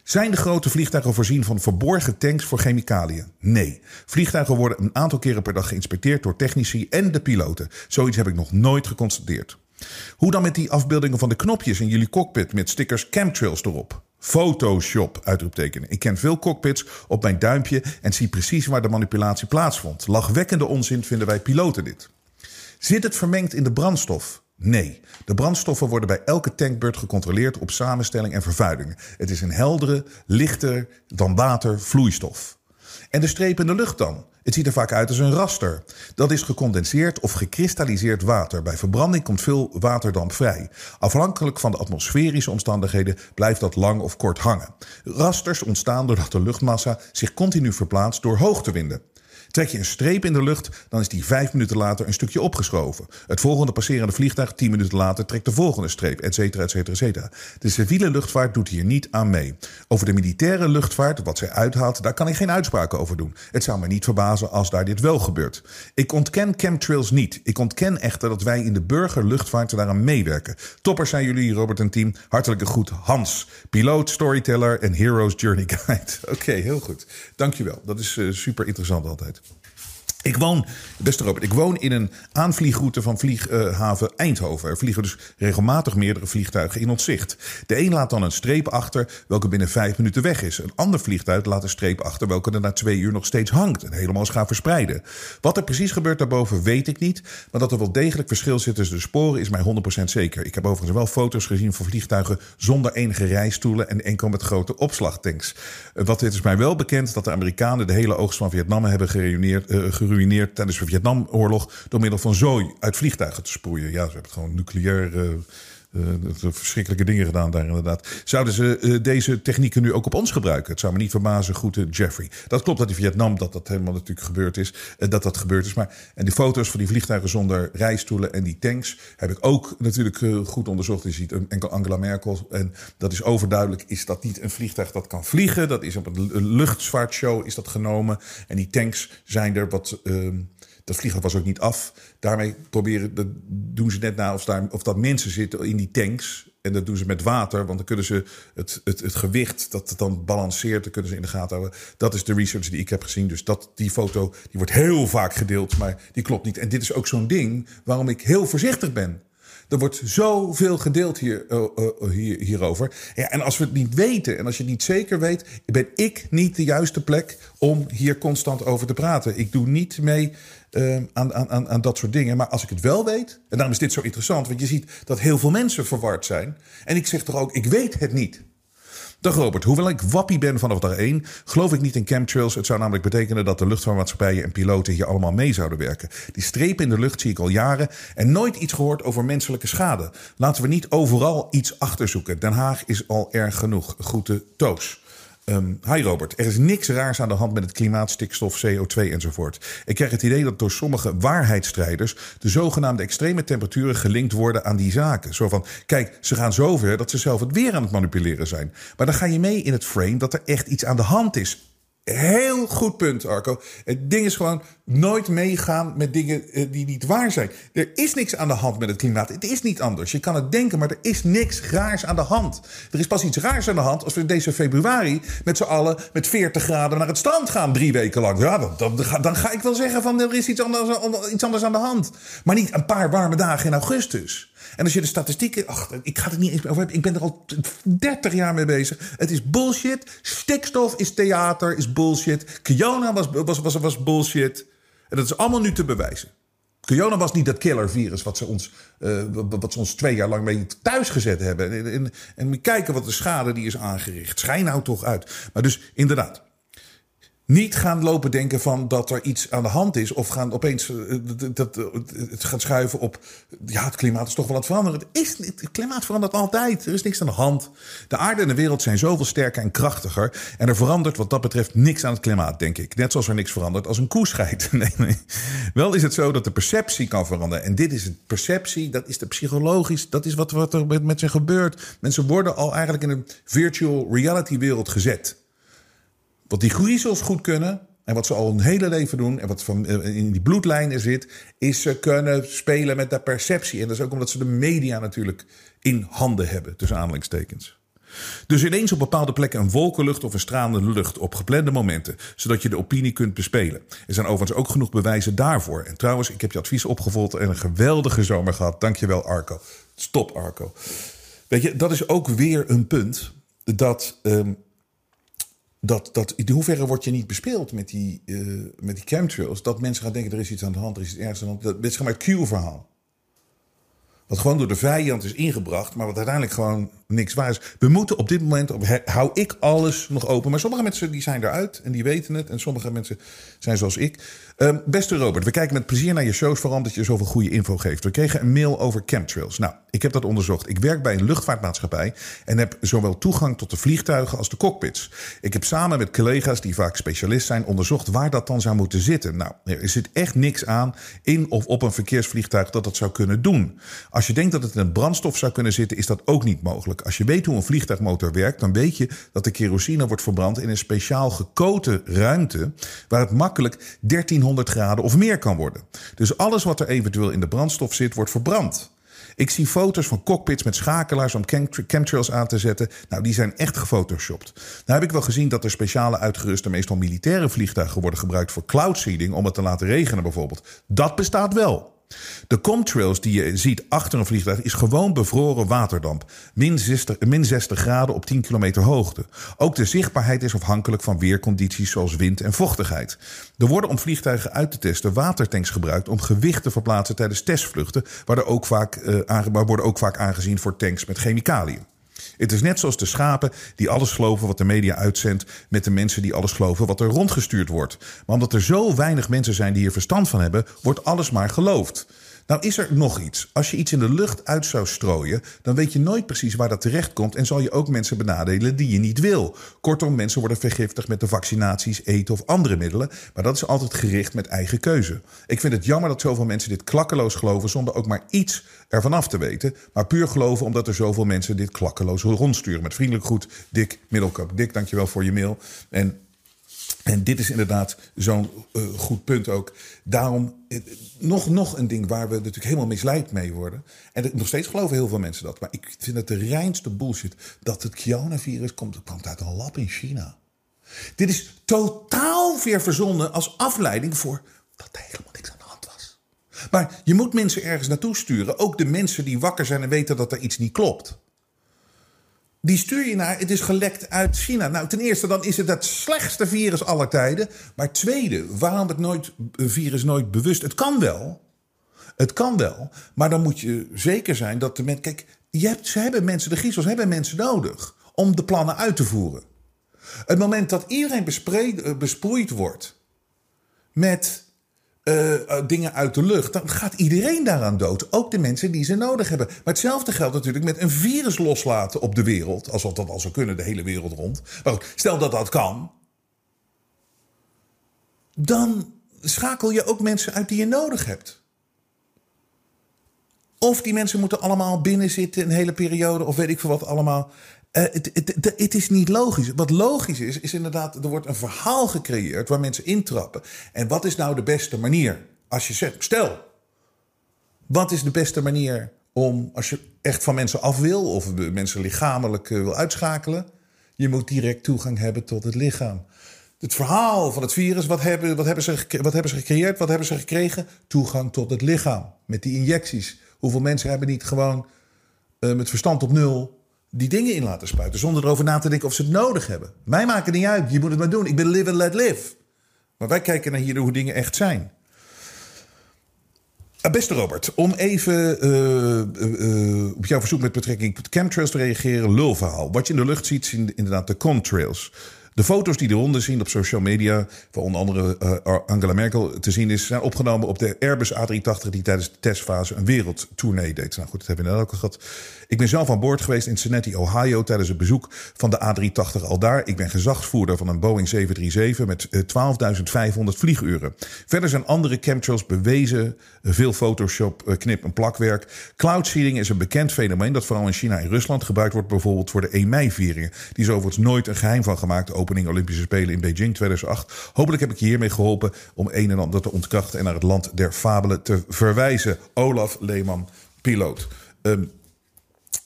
Zijn de grote vliegtuigen voorzien van verborgen tanks voor chemicaliën? Nee. Vliegtuigen worden een aantal keren per dag geïnspecteerd door technici en de piloten. Zoiets heb ik nog nooit geconstateerd. Hoe dan met die afbeeldingen van de knopjes in jullie cockpit met stickers chemtrails erop? Photoshop, uitroeptekenen. Ik ken veel cockpits op mijn duimpje en zie precies waar de manipulatie plaatsvond. Lachwekkende onzin vinden wij piloten dit. Zit het vermengd in de brandstof? Nee, de brandstoffen worden bij elke tankbeurt gecontroleerd op samenstelling en vervuiling. Het is een heldere, lichter dan water vloeistof. En de streep in de lucht dan? Het ziet er vaak uit als een raster. Dat is gecondenseerd of gekristalliseerd water. Bij verbranding komt veel waterdamp vrij. Afhankelijk van de atmosferische omstandigheden blijft dat lang of kort hangen. Rasters ontstaan doordat de luchtmassa zich continu verplaatst door hoogtewinden. Trek je een streep in de lucht, dan is die vijf minuten later een stukje opgeschoven. Het volgende passerende vliegtuig tien minuten later trekt de volgende streep, et cetera, et cetera, et cetera. De civiele luchtvaart doet hier niet aan mee. Over de militaire luchtvaart, wat zij uithaalt, daar kan ik geen uitspraken over doen. Het zou me niet verbazen als daar dit wel gebeurt. Ik ontken chemtrails niet. Ik ontken echter dat wij in de burgerluchtvaart daaraan meewerken. Toppers zijn jullie, Robert en team. Hartelijke groet, Hans. Piloot, storyteller en Heroes Journey Guide. (laughs) Oké, heel goed. Dankjewel. Dat is uh, super interessant altijd. Ik woon, beste Robert, ik woon in een aanvliegroute van vlieghaven Eindhoven. Er vliegen dus regelmatig meerdere vliegtuigen in ons zicht. De een laat dan een streep achter, welke binnen vijf minuten weg is. Een ander vliegtuig laat een streep achter, welke er na twee uur nog steeds hangt en helemaal is gaan verspreiden. Wat er precies gebeurt daarboven, weet ik niet. Maar dat er wel degelijk verschil zit tussen de sporen, is mij 100% zeker. Ik heb overigens wel foto's gezien van vliegtuigen zonder enige rijstoelen en enkel met grote opslagtanks. Wat dit is mij wel bekend dat de Amerikanen de hele oogst van Vietnam hebben gereuneerd. Uh, geruineerd tijdens de Vietnamoorlog door middel van zooi uit vliegtuigen te sproeien. Ja, ze hebben gewoon nucleair. Uh, verschrikkelijke dingen gedaan daar inderdaad. Zouden ze uh, deze technieken nu ook op ons gebruiken? Het zou me niet verbazen. Groeten Jeffrey. Dat klopt dat in Vietnam dat dat helemaal natuurlijk gebeurd is. Uh, dat dat gebeurd is. Maar, en die foto's van die vliegtuigen zonder rijstoelen en die tanks heb ik ook natuurlijk goed onderzocht. Je ziet enkel Angela Merkel. En dat is overduidelijk. Is dat niet een vliegtuig dat kan vliegen? Dat is op een luchtvaartshow is dat genomen. En die tanks zijn er wat... Ehm, dat vliegtuig was ook niet af. Daarmee proberen, dat doen ze net na of, of dat mensen zitten in die tanks. En dat doen ze met water, want dan kunnen ze het, het, het gewicht dat het dan balanceert, dan kunnen ze in de gaten houden. Dat is de research die ik heb gezien. Dus dat, die foto die wordt heel vaak gedeeld, maar die klopt niet. En dit is ook zo'n ding waarom ik heel voorzichtig ben. Er wordt zoveel gedeeld hier, uh, uh, hier, hierover. Ja, en als we het niet weten en als je het niet zeker weet, ben ik niet de juiste plek om hier constant over te praten. Ik doe niet mee uh, aan, aan, aan dat soort dingen. Maar als ik het wel weet, en daarom is dit zo interessant, want je ziet dat heel veel mensen verward zijn. En ik zeg toch ook, ik weet het niet. Dag Robert, hoewel ik wappie ben vanaf dag 1, geloof ik niet in chemtrails. Het zou namelijk betekenen dat de luchtvaartmaatschappijen en piloten hier allemaal mee zouden werken. Die strepen in de lucht zie ik al jaren en nooit iets gehoord over menselijke schade. Laten we niet overal iets achterzoeken. Den Haag is al erg genoeg. Groeten Toos. Um, hi Robert, er is niks raars aan de hand met het klimaat, stikstof, CO2 enzovoort. Ik krijg het idee dat door sommige waarheidsstrijders de zogenaamde extreme temperaturen gelinkt worden aan die zaken. Zo van, kijk, ze gaan zover dat ze zelf het weer aan het manipuleren zijn. Maar dan ga je mee in het frame dat er echt iets aan de hand is. Heel goed punt, Arco. Het ding is gewoon nooit meegaan met dingen eh, die niet waar zijn. Er is niks aan de hand met het klimaat. Het is niet anders. Je kan het denken, maar er is niks raars aan de hand. Er is pas iets raars aan de hand als we deze februari met z'n allen met 40 graden naar het strand gaan drie weken lang. Ja, dan, dan, dan ga ik wel zeggen van er is iets anders, iets anders aan de hand. Maar niet een paar warme dagen in augustus. En als je de statistieken. Ach, ik ga het niet eens over hebben. Ik ben er al 30 jaar mee bezig. Het is bullshit. Stikstof is theater, is bullshit. Kiona was, was, was, was bullshit. En dat is allemaal nu te bewijzen. Corona was niet dat killervirus wat ze ons, uh, wat ze ons twee jaar lang mee thuis gezet hebben. En, en, en kijken wat de schade die is aangericht. Schijn nou toch uit. Maar dus inderdaad, niet gaan lopen denken van dat er iets aan de hand is. Of gaan opeens uh, dat, uh, het gaat schuiven op. Ja, het klimaat is toch wel aan het veranderen. Het, is, het klimaat verandert altijd. Er is niks aan de hand. De aarde en de wereld zijn zoveel sterker en krachtiger. En er verandert wat dat betreft niks aan het klimaat, denk ik. Net zoals er niks verandert als een koe scheidt. (laughs) Nee, nee. Wel is het zo dat de perceptie kan veranderen. En dit is het perceptie, dat is de psychologisch. Dat is wat, wat er met, met ze gebeurt. Mensen worden al eigenlijk in een virtual reality wereld gezet. Wat die griezels goed kunnen, en wat ze al hun hele leven doen, en wat van, in die bloedlijnen zit, is ze kunnen spelen met de perceptie. En dat is ook omdat ze de media natuurlijk in handen hebben, tussen aanhalingstekens. Dus ineens op bepaalde plekken een wolkenlucht of een stralende lucht op geplande momenten, zodat je de opinie kunt bespelen. Er zijn overigens ook genoeg bewijzen daarvoor. En trouwens, ik heb je advies opgevolgd en een geweldige zomer gehad. Dankjewel, Arco. Stop, Arco. Weet je, dat is ook weer een punt dat. Um, dat, dat, in hoeverre word je niet bespeeld met die, uh, met die chemtrails? Dat mensen gaan denken, er is iets aan de hand, er is iets ergens aan de hand. Dat, dit is gewoon het Q-verhaal. Wat gewoon door de vijand is ingebracht, maar wat uiteindelijk gewoon niks waar is. We moeten op dit moment, hou ik alles nog open. Maar sommige mensen die zijn eruit en die weten het. En sommige mensen zijn zoals ik. Um, beste Robert, we kijken met plezier naar je shows, vooral omdat je zoveel goede info geeft. We kregen een mail over chemtrails. Nou, ik heb dat onderzocht. Ik werk bij een luchtvaartmaatschappij en heb zowel toegang tot de vliegtuigen als de cockpits. Ik heb samen met collega's die vaak specialist zijn onderzocht waar dat dan zou moeten zitten. Nou, er zit echt niks aan in of op een verkeersvliegtuig dat dat zou kunnen doen. Als je denkt dat het in een brandstof zou kunnen zitten, is dat ook niet mogelijk. Als je weet hoe een vliegtuigmotor werkt, dan weet je dat de kerosine wordt verbrand in een speciaal gekoten ruimte waar het makkelijk 1300 graden of meer kan worden. Dus alles wat er eventueel in de brandstof zit, wordt verbrand. Ik zie foto's van cockpits met schakelaars om chemtrails aan te zetten. Nou, die zijn echt gefotoshopt. Nou heb ik wel gezien dat er speciale uitgeruste, meestal militaire vliegtuigen worden gebruikt voor cloud seeding, om het te laten regenen bijvoorbeeld. Dat bestaat wel. De comtrails die je ziet achter een vliegtuig is gewoon bevroren waterdamp. Min 60, min 60 graden op 10 kilometer hoogte. Ook de zichtbaarheid is afhankelijk van weercondities zoals wind en vochtigheid. Er worden om vliegtuigen uit te testen watertanks gebruikt om gewicht te verplaatsen tijdens testvluchten, waar, er ook vaak, uh, worden ook vaak aangezien voor tanks met chemicaliën. Het is net zoals de schapen die alles geloven wat de media uitzendt, met de mensen die alles geloven wat er rondgestuurd wordt. Maar omdat er zo weinig mensen zijn die hier verstand van hebben, wordt alles maar geloofd. Nou is er nog iets. Als je iets in de lucht uit zou strooien, dan weet je nooit precies waar dat terecht komt en zal je ook mensen benadelen die je niet wil. Kortom, mensen worden vergiftigd met de vaccinaties, eten of andere middelen, maar dat is altijd gericht met eigen keuze. Ik vind het jammer dat zoveel mensen dit klakkeloos geloven zonder ook maar iets ervan af te weten, maar puur geloven omdat er zoveel mensen dit klakkeloos rondsturen. Met vriendelijk goed, Dick Middelkamp. Dick, dankjewel voor je mail. En en dit is inderdaad zo'n uh, goed punt ook. Daarom uh, nog, nog een ding waar we natuurlijk helemaal misleid mee worden. En nog steeds geloven heel veel mensen dat. Maar ik vind het de reinste bullshit dat het coronavirus komt, komt uit een lab in China. Dit is totaal weer verzonnen als afleiding voor dat er helemaal niks aan de hand was. Maar je moet mensen ergens naartoe sturen. Ook de mensen die wakker zijn en weten dat er iets niet klopt. Die stuur je naar, het is gelekt uit China. Nou, ten eerste, dan is het het slechtste virus aller tijden. Maar tweede, waarom het nooit, virus nooit bewust? Het kan wel. Het kan wel. Maar dan moet je zeker zijn dat de mensen. Kijk, je hebt, ze hebben mensen, de griezels hebben mensen nodig om de plannen uit te voeren. Het moment dat iedereen eh, besproeid wordt met uh, dingen uit de lucht, dan gaat iedereen daaraan dood. Ook de mensen die ze nodig hebben. Maar hetzelfde geldt natuurlijk met een virus loslaten op de wereld. Alsof dat al zou kunnen, de hele wereld rond. Maar stel dat dat kan. Dan schakel je ook mensen uit die je nodig hebt. Of die mensen moeten allemaal binnen zitten een hele periode, of weet ik veel wat allemaal. Uh, het, is niet logisch. Wat logisch is, is inderdaad, er wordt een verhaal gecreëerd waar mensen intrappen. En wat is nou de beste manier? Als je zegt, stel, wat is de beste manier om, als je echt van mensen af wil of mensen lichamelijk eh, wil uitschakelen, je moet direct toegang hebben tot het lichaam. Het verhaal van het virus, wat hebben, wat, hebben ze, wat hebben ze gecreëerd? Wat hebben ze gekregen? Toegang tot het lichaam. Met die injecties. Hoeveel mensen hebben niet gewoon uh, met verstand op nul die dingen in laten spuiten. Zonder erover na te denken of ze het nodig hebben. Mij maakt het niet uit. Je moet het maar doen. Ik ben live and let live. Maar wij kijken naar hier hoe dingen echt zijn. Uh, beste Robert, om even uh, op jouw verzoek met betrekking tot chemtrails te reageren. Lulverhaal. Wat je in de lucht ziet, zijn inderdaad de contrails. De foto's die eronder zien op social media, van onder andere uh, Angela Merkel te zien is, zijn opgenomen op de Airbus A380 die tijdens de testfase een wereldtournee deed. Nou goed, dat hebben we net ook al gehad. Ik ben zelf aan boord geweest in Cincinnati, Ohio tijdens het bezoek van de A380 al daar. Ik ben gezagsvoerder van een Boeing 737 met 12.500 eh, vlieguren. Verder zijn andere chemtrails bewezen, veel Photoshop, knip- en plakwerk. Cloud seeding is een bekend fenomeen dat vooral in China en Rusland gebruikt wordt, bijvoorbeeld voor de 1 mei-vieringen. Die is overigens nooit een geheim van gemaakt opening Olympische Spelen in Beijing 2008. Hopelijk heb ik je hiermee geholpen om een en ander te ontkrachten en naar het land der fabelen te verwijzen. Olaf Leeman, piloot. Um,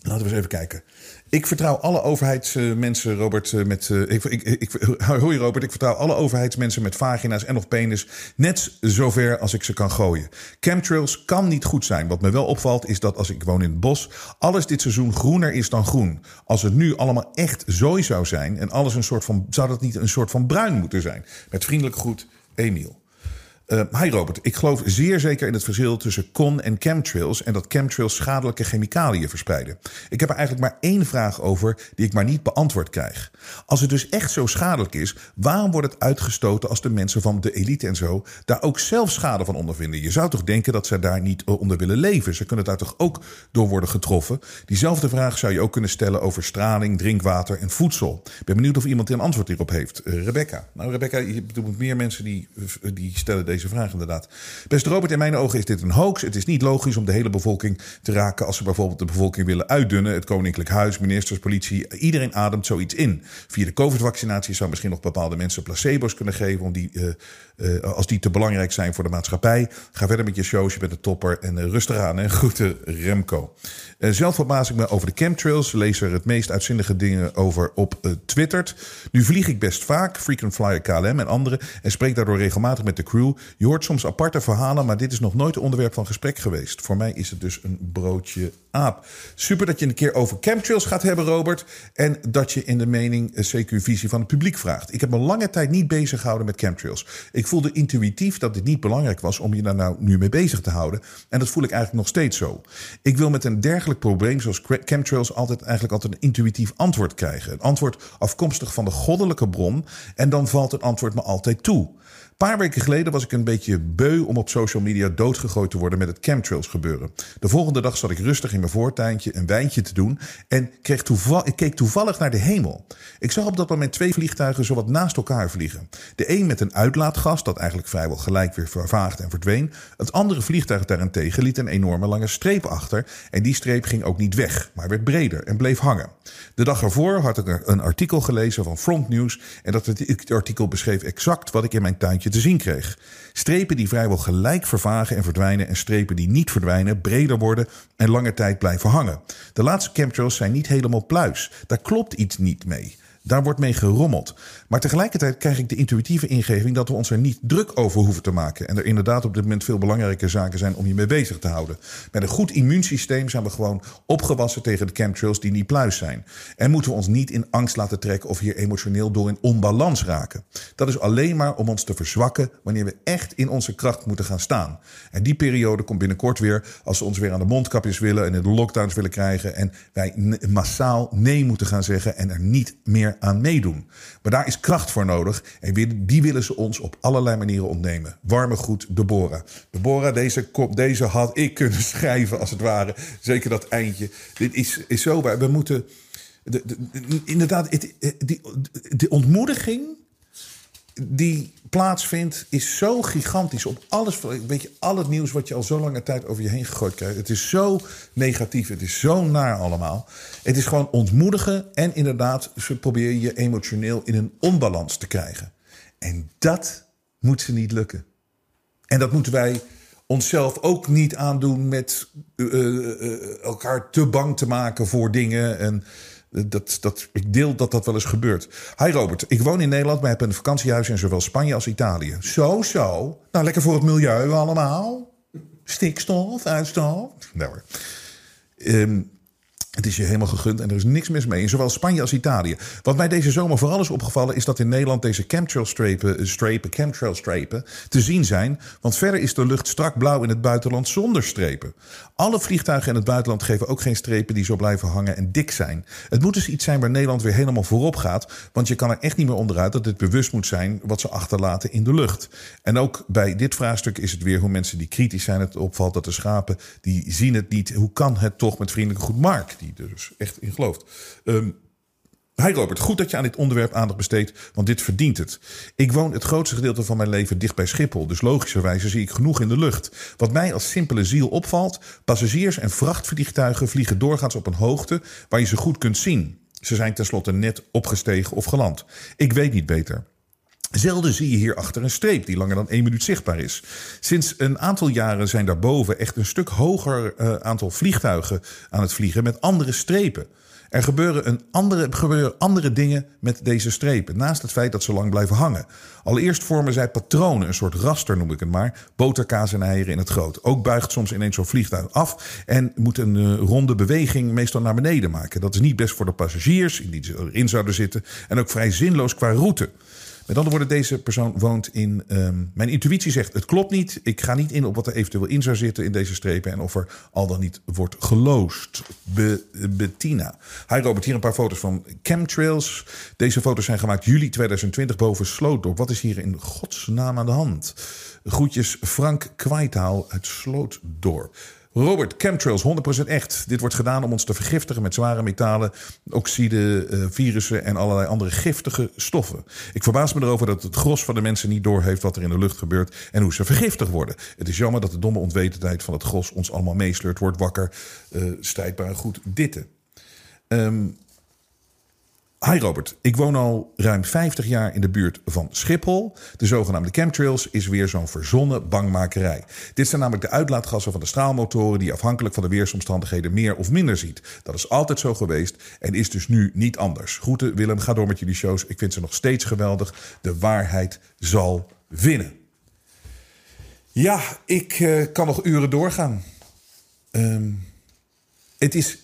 laten we eens even kijken. Ik vertrouw alle overheidsmensen, Robert, eh, met. Uh, ik, ik, ik, (laughs) je, Robert? Ik vertrouw alle overheidsmensen met vagina's en of penis net zover als ik ze kan gooien. Chemtrails kan niet goed zijn. Wat me wel opvalt is dat als ik woon in het bos, alles dit seizoen groener is dan groen. Als het nu allemaal echt zooi zou zijn en alles een soort van. zou dat niet een soort van bruin moeten zijn? Met vriendelijk groet, Emiel. Uh, hi Robert, ik geloof zeer zeker in het verschil tussen con en chemtrails en dat chemtrails schadelijke chemicaliën verspreiden. Ik heb er eigenlijk maar één vraag over die ik maar niet beantwoord krijg. Als het dus echt zo schadelijk is, waarom wordt het uitgestoten als de mensen van de elite en zo daar ook zelf schade van ondervinden? Je zou toch denken dat ze daar niet onder willen leven? Ze kunnen daar toch ook door worden getroffen? Diezelfde vraag zou je ook kunnen stellen over straling, drinkwater en voedsel. Ik ben benieuwd of iemand een antwoord hierop heeft. Uh, Rebecca. Nou, Rebecca, je bedoelt meer mensen die, die stellen deze deze vraag inderdaad. Beste Robert, in mijn ogen is dit een hoax. Het is niet logisch om de hele bevolking te raken als ze bijvoorbeeld de bevolking willen uitdunnen. Het Koninklijk Huis, ministers, politie, iedereen ademt zoiets in. Via de COVID-vaccinatie zou misschien nog bepaalde mensen placebo's kunnen geven om die, uh, uh, als die te belangrijk zijn voor de maatschappij. Ga verder met je shows, je bent een topper en uh, rustig aan. En (laughs) groeten Remco. zelf verbaas ik me over de chemtrails. Lees er het meest uitzinnige dingen over op Twitter. Nu vlieg ik best vaak, frequent flyer KLM en anderen, en spreek daardoor regelmatig met de crew. Je hoort soms aparte verhalen, maar dit is nog nooit onderwerp van gesprek geweest. Voor mij is het dus een broodje aap. Super dat je een keer over chemtrails gaat hebben, Robert. En dat je in de mening eh, CQ-visie van het publiek vraagt. Ik heb me lange tijd niet bezig gehouden met chemtrails. Ik voelde intuïtief dat dit niet belangrijk was om je daar nou nu mee bezig te houden. En dat voel ik eigenlijk nog steeds zo. Ik wil met een dergelijk probleem zoals chemtrails altijd eigenlijk altijd een intuïtief antwoord krijgen. Een antwoord afkomstig van de goddelijke bron. En dan valt het antwoord me altijd toe paar weken geleden was ik een beetje beu om op social media doodgegooid te worden met het chemtrails gebeuren. De volgende dag zat ik rustig in mijn voortuintje een wijntje te doen en kreeg ik keek toevallig naar de hemel. Ik zag op dat moment twee vliegtuigen zowat naast elkaar vliegen. De een met een uitlaatgas dat eigenlijk vrijwel gelijk weer vervaagde en verdween. Het andere vliegtuig daarentegen liet een enorme lange streep achter en die streep ging ook niet weg, maar werd breder en bleef hangen. De dag ervoor had ik een artikel gelezen van Front News en dat artikel beschreef exact wat ik in mijn tuintje te zien kreeg. Strepen die vrijwel gelijk vervagen en verdwijnen en strepen die niet verdwijnen, breder worden en lange tijd blijven hangen. De laatste chemtrails zijn niet helemaal pluis. Daar klopt iets niet mee. Daar wordt mee gerommeld. Maar tegelijkertijd krijg ik de intuïtieve ingeving dat we ons er niet druk over hoeven te maken. En er inderdaad op dit moment veel belangrijke zaken zijn om je mee bezig te houden. Met een goed immuunsysteem zijn we gewoon opgewassen tegen de chemtrails die niet pluis zijn. En moeten we ons niet in angst laten trekken of hier emotioneel door in onbalans raken. Dat is alleen maar om ons te verzwakken wanneer we echt in onze kracht moeten gaan staan. En die periode komt binnenkort weer als ze ons weer aan de mondkapjes willen en in de lockdowns willen krijgen. En wij massaal nee moeten gaan zeggen en er niet meer aan meedoen. Maar daar is kracht voor nodig en die willen ze ons op allerlei manieren ontnemen. Warme goed, Deborah. Deborah, deze kop, deze had ik kunnen (laughs) schrijven als het ware. Zeker dat eindje. Dit is, is zo. We moeten. De, inderdaad, het, die, de ontmoediging die plaatsvindt, is zo gigantisch op alles. Weet je, al het nieuws wat je al zo lange tijd over je heen gegooid krijgt. Het is zo negatief, het is zo naar allemaal. Het is gewoon ontmoedigen en inderdaad, ze proberen je emotioneel in een onbalans te krijgen. En dat moet ze niet lukken. En dat moeten wij onszelf ook niet aandoen met uh, uh, elkaar te bang te maken voor dingen. En dat, dat, ik deel dat dat wel eens gebeurt. Hi Robert, ik woon in Nederland, maar heb een vakantiehuis in zowel Spanje als Italië. Zo, zo. Nou, lekker voor het milieu allemaal. Stikstof, uitstoot. Nou hoor. Um, het is je helemaal gegund en er is niks mis mee. In zowel Spanje als Italië. Wat mij deze zomer vooral is opgevallen... is dat in Nederland deze chemtrail-strepen eh, strepen, chemtrail-strepen te zien zijn. Want verder is de lucht strak blauw in het buitenland zonder strepen. Alle vliegtuigen in het buitenland geven ook geen strepen... die zo blijven hangen en dik zijn. Het moet dus iets zijn waar Nederland weer helemaal voorop gaat. Want je kan er echt niet meer onderuit dat het bewust moet zijn... wat ze achterlaten in de lucht. En ook bij dit vraagstuk is het weer hoe mensen die kritisch zijn... het opvalt dat de schapen, die zien het niet. Hoe kan het toch met vriendelijke goed Mark die er dus echt in gelooft. Hi Robert, goed dat je aan dit onderwerp aandacht besteedt, want dit verdient het. Ik woon het grootste gedeelte van mijn leven dicht bij Schiphol, dus logischerwijze zie ik genoeg in de lucht. Wat mij als simpele ziel opvalt, passagiers en vrachtvliegtuigen vliegen doorgaans op een hoogte waar je ze goed kunt zien. Ze zijn tenslotte net opgestegen of geland. Ik weet niet beter. Zelden zie je hier achter een streep die langer dan één minuut zichtbaar is. Sinds een aantal jaren zijn daarboven echt een stuk hoger uh, aantal vliegtuigen aan het vliegen met andere strepen. Er gebeuren, een andere, gebeuren andere dingen met deze strepen, naast het feit dat ze lang blijven hangen. Allereerst vormen zij patronen, een soort raster noem ik het maar, boterkaas en eieren in het groot. Ook buigt soms ineens zo'n vliegtuig af en moet een uh, ronde beweging meestal naar beneden maken. Dat is niet best voor de passagiers, die erin zouden zitten, en ook vrij zinloos qua route. Met andere woorden, deze persoon woont in. Ehm, mijn intuïtie zegt: het klopt niet. Ik ga niet in op wat er eventueel in zou zitten in deze strepen. En of er al dan niet wordt geloosd. Be, Bettina. Hi Robert, hier een paar foto's van chemtrails. Deze foto's zijn gemaakt juli 2020 boven Slootdorp. Wat is hier in godsnaam aan de hand? Groetjes Frank Kwijtaal uit Slootdorp. Robert, chemtrails 100% echt. Dit wordt gedaan om ons te vergiftigen met zware metalen, oxiden, uh, virussen en allerlei andere giftige stoffen. Ik verbaas me erover dat het gros van de mensen niet doorheeft wat er in de lucht gebeurt en hoe ze vergiftigd worden. Het is jammer dat de domme onwetendheid van het gros ons allemaal meesleurt. Wordt wakker, uh, strijdbaar goed ditten. Um, Hi Robert, ik woon al ruim 50 jaar in de buurt van Schiphol. De zogenaamde chemtrails is weer zo'n verzonnen bangmakerij. Dit zijn namelijk de uitlaatgassen van de straalmotoren die afhankelijk van de weersomstandigheden meer of minder ziet. Dat is altijd zo geweest en is dus nu niet anders. Groeten Willem, ga door met jullie shows. Ik vind ze nog steeds geweldig. De waarheid zal winnen. Ja, ik uh, kan nog uren doorgaan. Um, het is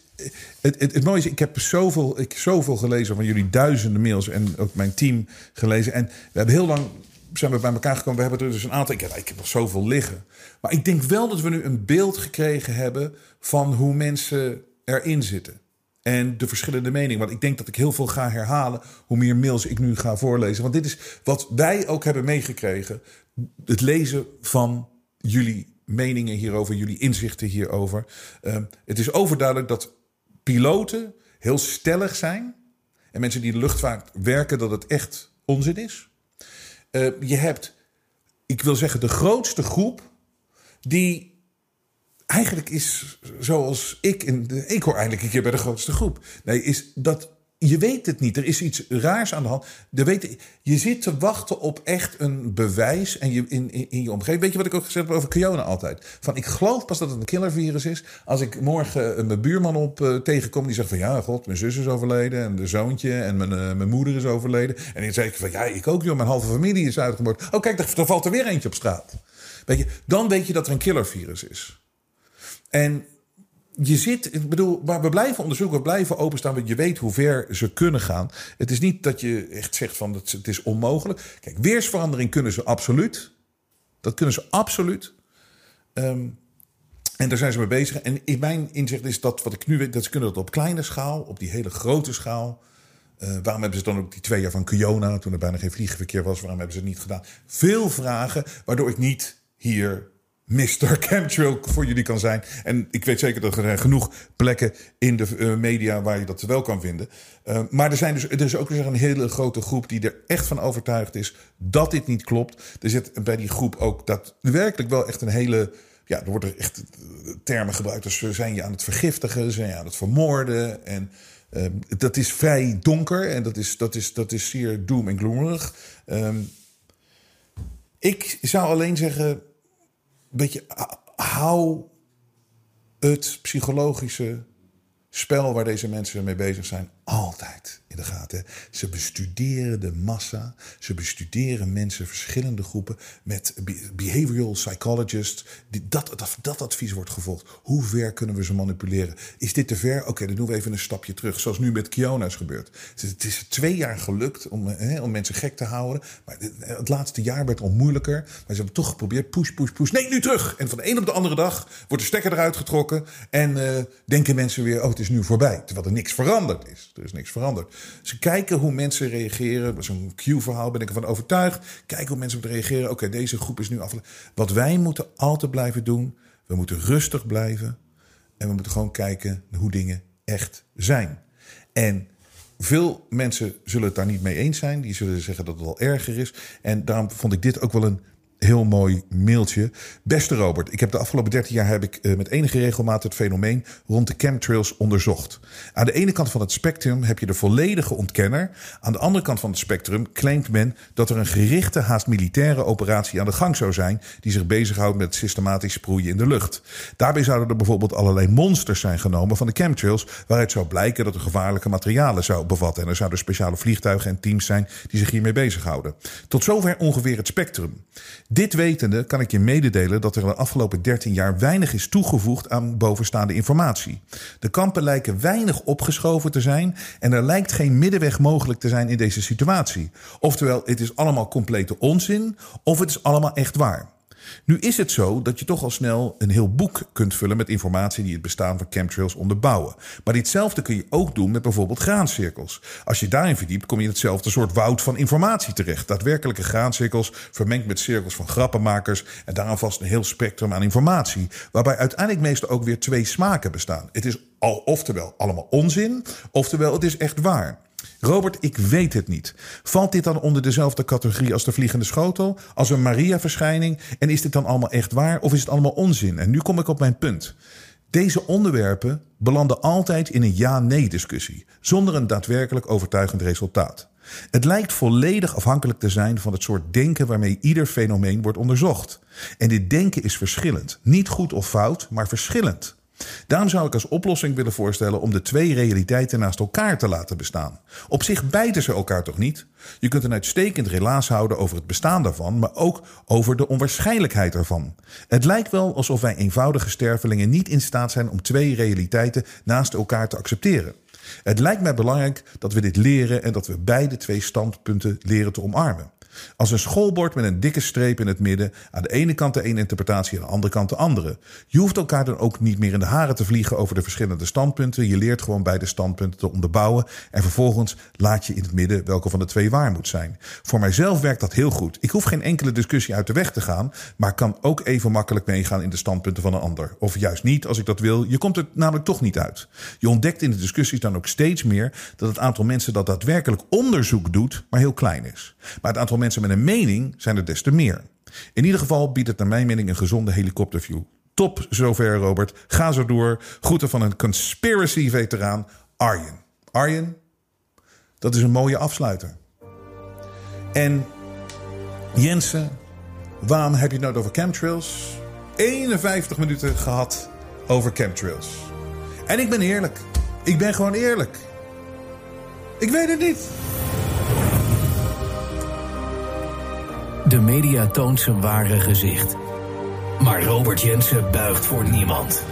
het, het, mooie is, ik heb zoveel, ik, zoveel gelezen van jullie, duizenden mails en ook mijn team gelezen. En we hebben heel lang zijn we bij elkaar gekomen. We hebben er dus een aantal. Ik, heb nog zoveel liggen. Maar ik denk wel dat we nu een beeld gekregen hebben van hoe mensen erin zitten. En de verschillende meningen. Want ik denk dat ik heel veel ga herhalen hoe meer mails ik nu ga voorlezen. Want dit is wat wij ook hebben meegekregen. Het lezen van jullie meningen hierover, jullie inzichten hierover. Uh, het is overduidelijk dat piloten heel stellig zijn. En mensen die de luchtvaart werken, dat het echt onzin is. Uh, je hebt, ik wil zeggen, de grootste groep die eigenlijk is zoals ik. In de, ik hoor eindelijk een keer bij de grootste groep. Nee, is dat je weet het niet. Er is iets raars aan de hand. De weet, je zit te wachten op echt een bewijs en je, in, in, je omgeving. Weet je wat ik ook gezegd heb over Kiona altijd? Van ik geloof pas dat het een killervirus is. Als ik morgen uh, mijn buurman op uh, tegenkom die zegt van ja, god, mijn zus is overleden en de zoontje en mijn, uh, mijn moeder is overleden. En dan zeg ik van ja, ik ook joh, mijn halve familie is uitgemoord. Oh kijk, er valt er weer eentje op straat. Weet je, dan weet je dat er een killervirus is. En je zit, ik bedoel, maar we blijven onderzoeken, we blijven openstaan. Want je weet hoe ver ze kunnen gaan. Het is niet dat je echt zegt van het is onmogelijk. Kijk, weersverandering kunnen ze absoluut. Dat kunnen ze absoluut. Um, en daar zijn ze mee bezig. En in mijn inzicht is dat wat ik nu weet, dat ze kunnen dat op kleine schaal, op die hele grote schaal. Uh, waarom hebben ze dan ook die twee jaar van Kiona, toen er bijna geen vliegverkeer was, waarom hebben ze het niet gedaan? Veel vragen, waardoor ik niet hier Mr. Chemtrail voor jullie kan zijn. En ik weet zeker dat er zijn genoeg plekken in de uh, media waar je dat wel kan vinden. Uh, maar er, zijn dus, er is ook een hele grote groep die er echt van overtuigd is dat dit niet klopt. Er zit bij die groep ook dat werkelijk wel echt een hele. Ja, er worden echt eh, termen gebruikt als zijn je aan het vergiftigen, zijn je aan het vermoorden. En dat is vrij donker en dat is, dat is, dat is zeer doom en gloomerig. Um, ik zou alleen zeggen beetje hou het psychologische spel waar deze mensen mee bezig zijn altijd in de gaten. Ze bestuderen de massa. Ze bestuderen mensen, verschillende groepen. Met behavioral psychologists. Die, dat, dat, advies wordt gevolgd. Hoe ver kunnen we ze manipuleren? Is dit te ver? Oké, dan doen we even een stapje terug. Zoals nu met Kiona is gebeurd. Het is twee jaar gelukt om, hè, om mensen gek te houden. Maar het laatste jaar werd al moeilijker. Maar ze hebben toch geprobeerd. Push, push, push. Nee, nu terug. En van de een op de andere dag wordt de stekker eruit getrokken. En uh, denken mensen weer, oh, het is nu voorbij. Terwijl er niks veranderd is. Er is niks veranderd. Ze kijken hoe mensen reageren. Zo'n Q-verhaal ben ik ervan overtuigd. Kijken hoe mensen op reageren. Oké, deze groep is nu af. Wat wij moeten altijd blijven doen. We moeten rustig blijven. En we moeten gewoon kijken hoe dingen echt zijn. En veel mensen zullen het daar niet mee eens zijn. Die zullen zeggen dat het wel erger is. En daarom vond ik dit ook wel een heel mooi mailtje. Beste Robert, ik heb de afgelopen 13 jaar heb ik uh, met enige regelmaat het fenomeen rond de chemtrails onderzocht. Aan de ene kant van het spectrum heb je de volledige ontkenner. Aan de andere kant van het spectrum claimt men dat er een gerichte, haast militaire operatie aan de gang zou zijn die zich bezighoudt met systematisch sproeien in de lucht. Daarbij zouden er bijvoorbeeld allerlei monsters zijn genomen van de chemtrails, waaruit zou blijken dat er gevaarlijke materialen zou bevatten. En er zouden speciale vliegtuigen en teams zijn die zich hiermee bezighouden. Tot zover ongeveer het spectrum. Dit wetende kan ik je mededelen dat er de afgelopen 13 jaar weinig is toegevoegd aan bovenstaande informatie. De kampen lijken weinig opgeschoven te zijn en er lijkt geen middenweg mogelijk te zijn in deze situatie. Oftewel, het is allemaal complete onzin of het is allemaal echt waar. Nu is het zo dat je toch al snel een heel boek kunt vullen met informatie die het bestaan van chemtrails onderbouwen. Maar ditzelfde kun je ook doen met bijvoorbeeld graancirkels. Als je daarin verdiept, kom je in hetzelfde soort woud van informatie terecht. Daadwerkelijke graancirkels vermengd met cirkels van grappenmakers en daaraan vast een heel spectrum aan informatie. Waarbij uiteindelijk meestal ook weer twee smaken bestaan. Het is oftewel allemaal onzin, oftewel het is echt waar. Robert, ik weet het niet. Valt dit dan onder dezelfde categorie als de vliegende schotel? Als een Maria-verschijning? En is dit dan allemaal echt waar of is het allemaal onzin? En nu kom ik op mijn punt. Deze onderwerpen belanden altijd in een ja-nee-discussie, zonder een daadwerkelijk overtuigend resultaat. Het lijkt volledig afhankelijk te zijn van het soort denken waarmee ieder fenomeen wordt onderzocht. En dit denken is verschillend. Niet goed of fout, maar verschillend. Daarom zou ik als oplossing willen voorstellen om de twee realiteiten naast elkaar te laten bestaan. Op zich bijten ze elkaar toch niet? Je kunt een uitstekend relaas houden over het bestaan daarvan, maar ook over de onwaarschijnlijkheid ervan. Het lijkt wel alsof wij eenvoudige stervelingen niet in staat zijn om twee realiteiten naast elkaar te accepteren. Het lijkt mij belangrijk dat we dit leren en dat we beide twee standpunten leren te omarmen. Als een schoolbord met een dikke streep in het midden. Aan de ene kant de ene interpretatie, aan de andere kant de andere. Je hoeft elkaar dan ook niet meer in de haren te vliegen over de verschillende standpunten. Je leert gewoon beide standpunten te onderbouwen. En vervolgens laat je in het midden welke van de twee waar moet zijn. Voor mijzelf werkt dat heel goed. Ik hoef geen enkele discussie uit de weg te gaan. Maar kan ook even makkelijk meegaan in de standpunten van een ander. Of juist niet als ik dat wil. Je komt er namelijk toch niet uit. Je ontdekt in de discussies dan ook steeds meer dat het aantal mensen dat daadwerkelijk onderzoek doet, maar heel klein is. Maar het aantal mensen met een mening zijn er des te meer. In ieder geval biedt het naar mijn mening een gezonde helikopterview. Top zover, Robert. Ga zo door. Groeten van een conspiracy-veteraan, Arjen. Arjen, dat is een mooie afsluiter. En Jensen, waarom heb je het nou over chemtrails? 51 minuten gehad over chemtrails. En ik ben eerlijk. Ik ben gewoon eerlijk. Ik weet het niet. De media toont zijn ware gezicht. Maar Robert Jensen buigt voor niemand.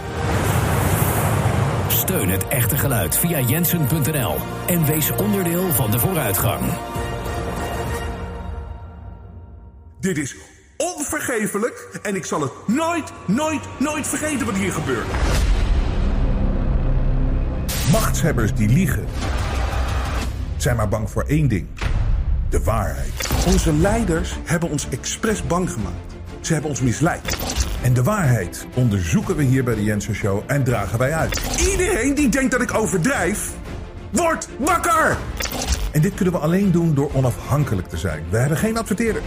Steun het echte geluid via jensen.nl en wees onderdeel van de vooruitgang. Dit is onvergeeflijk en ik zal het nooit, nooit, nooit vergeten wat hier gebeurt. Machtshebbers die liegen zijn maar bang voor één ding: de waarheid. Onze leiders hebben ons expres bang gemaakt. Ze hebben ons misleid. En de waarheid onderzoeken we hier bij de Jensen Show en dragen wij uit. Iedereen die denkt dat ik overdrijf, wordt wakker! En dit kunnen we alleen doen door onafhankelijk te zijn. We hebben geen adverteerders.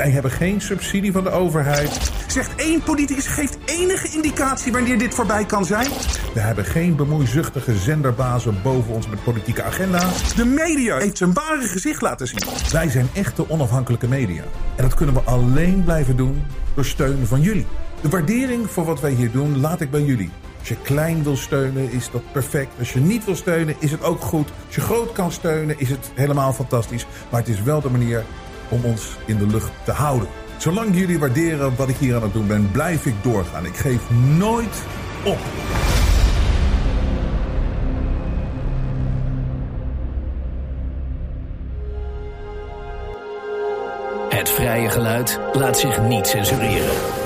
Wij hebben geen subsidie van de overheid. Zegt één politicus geeft enige indicatie wanneer dit voorbij kan zijn? We hebben geen bemoeizuchtige zenderbazen boven ons met politieke agenda's. De media heeft zijn ware gezicht laten zien. Wij zijn echte onafhankelijke media. En dat kunnen we alleen blijven doen door steun van jullie. De waardering voor wat wij hier doen laat ik bij jullie. Als je klein wil steunen is dat perfect. Als je niet wil steunen is het ook goed. Als je groot kan steunen is het helemaal fantastisch. Maar het is wel de manier om ons in de lucht te houden. Zolang jullie waarderen wat ik hier aan het doen ben, blijf ik doorgaan. Ik geef nooit op. Het vrije geluid laat zich niet censureren.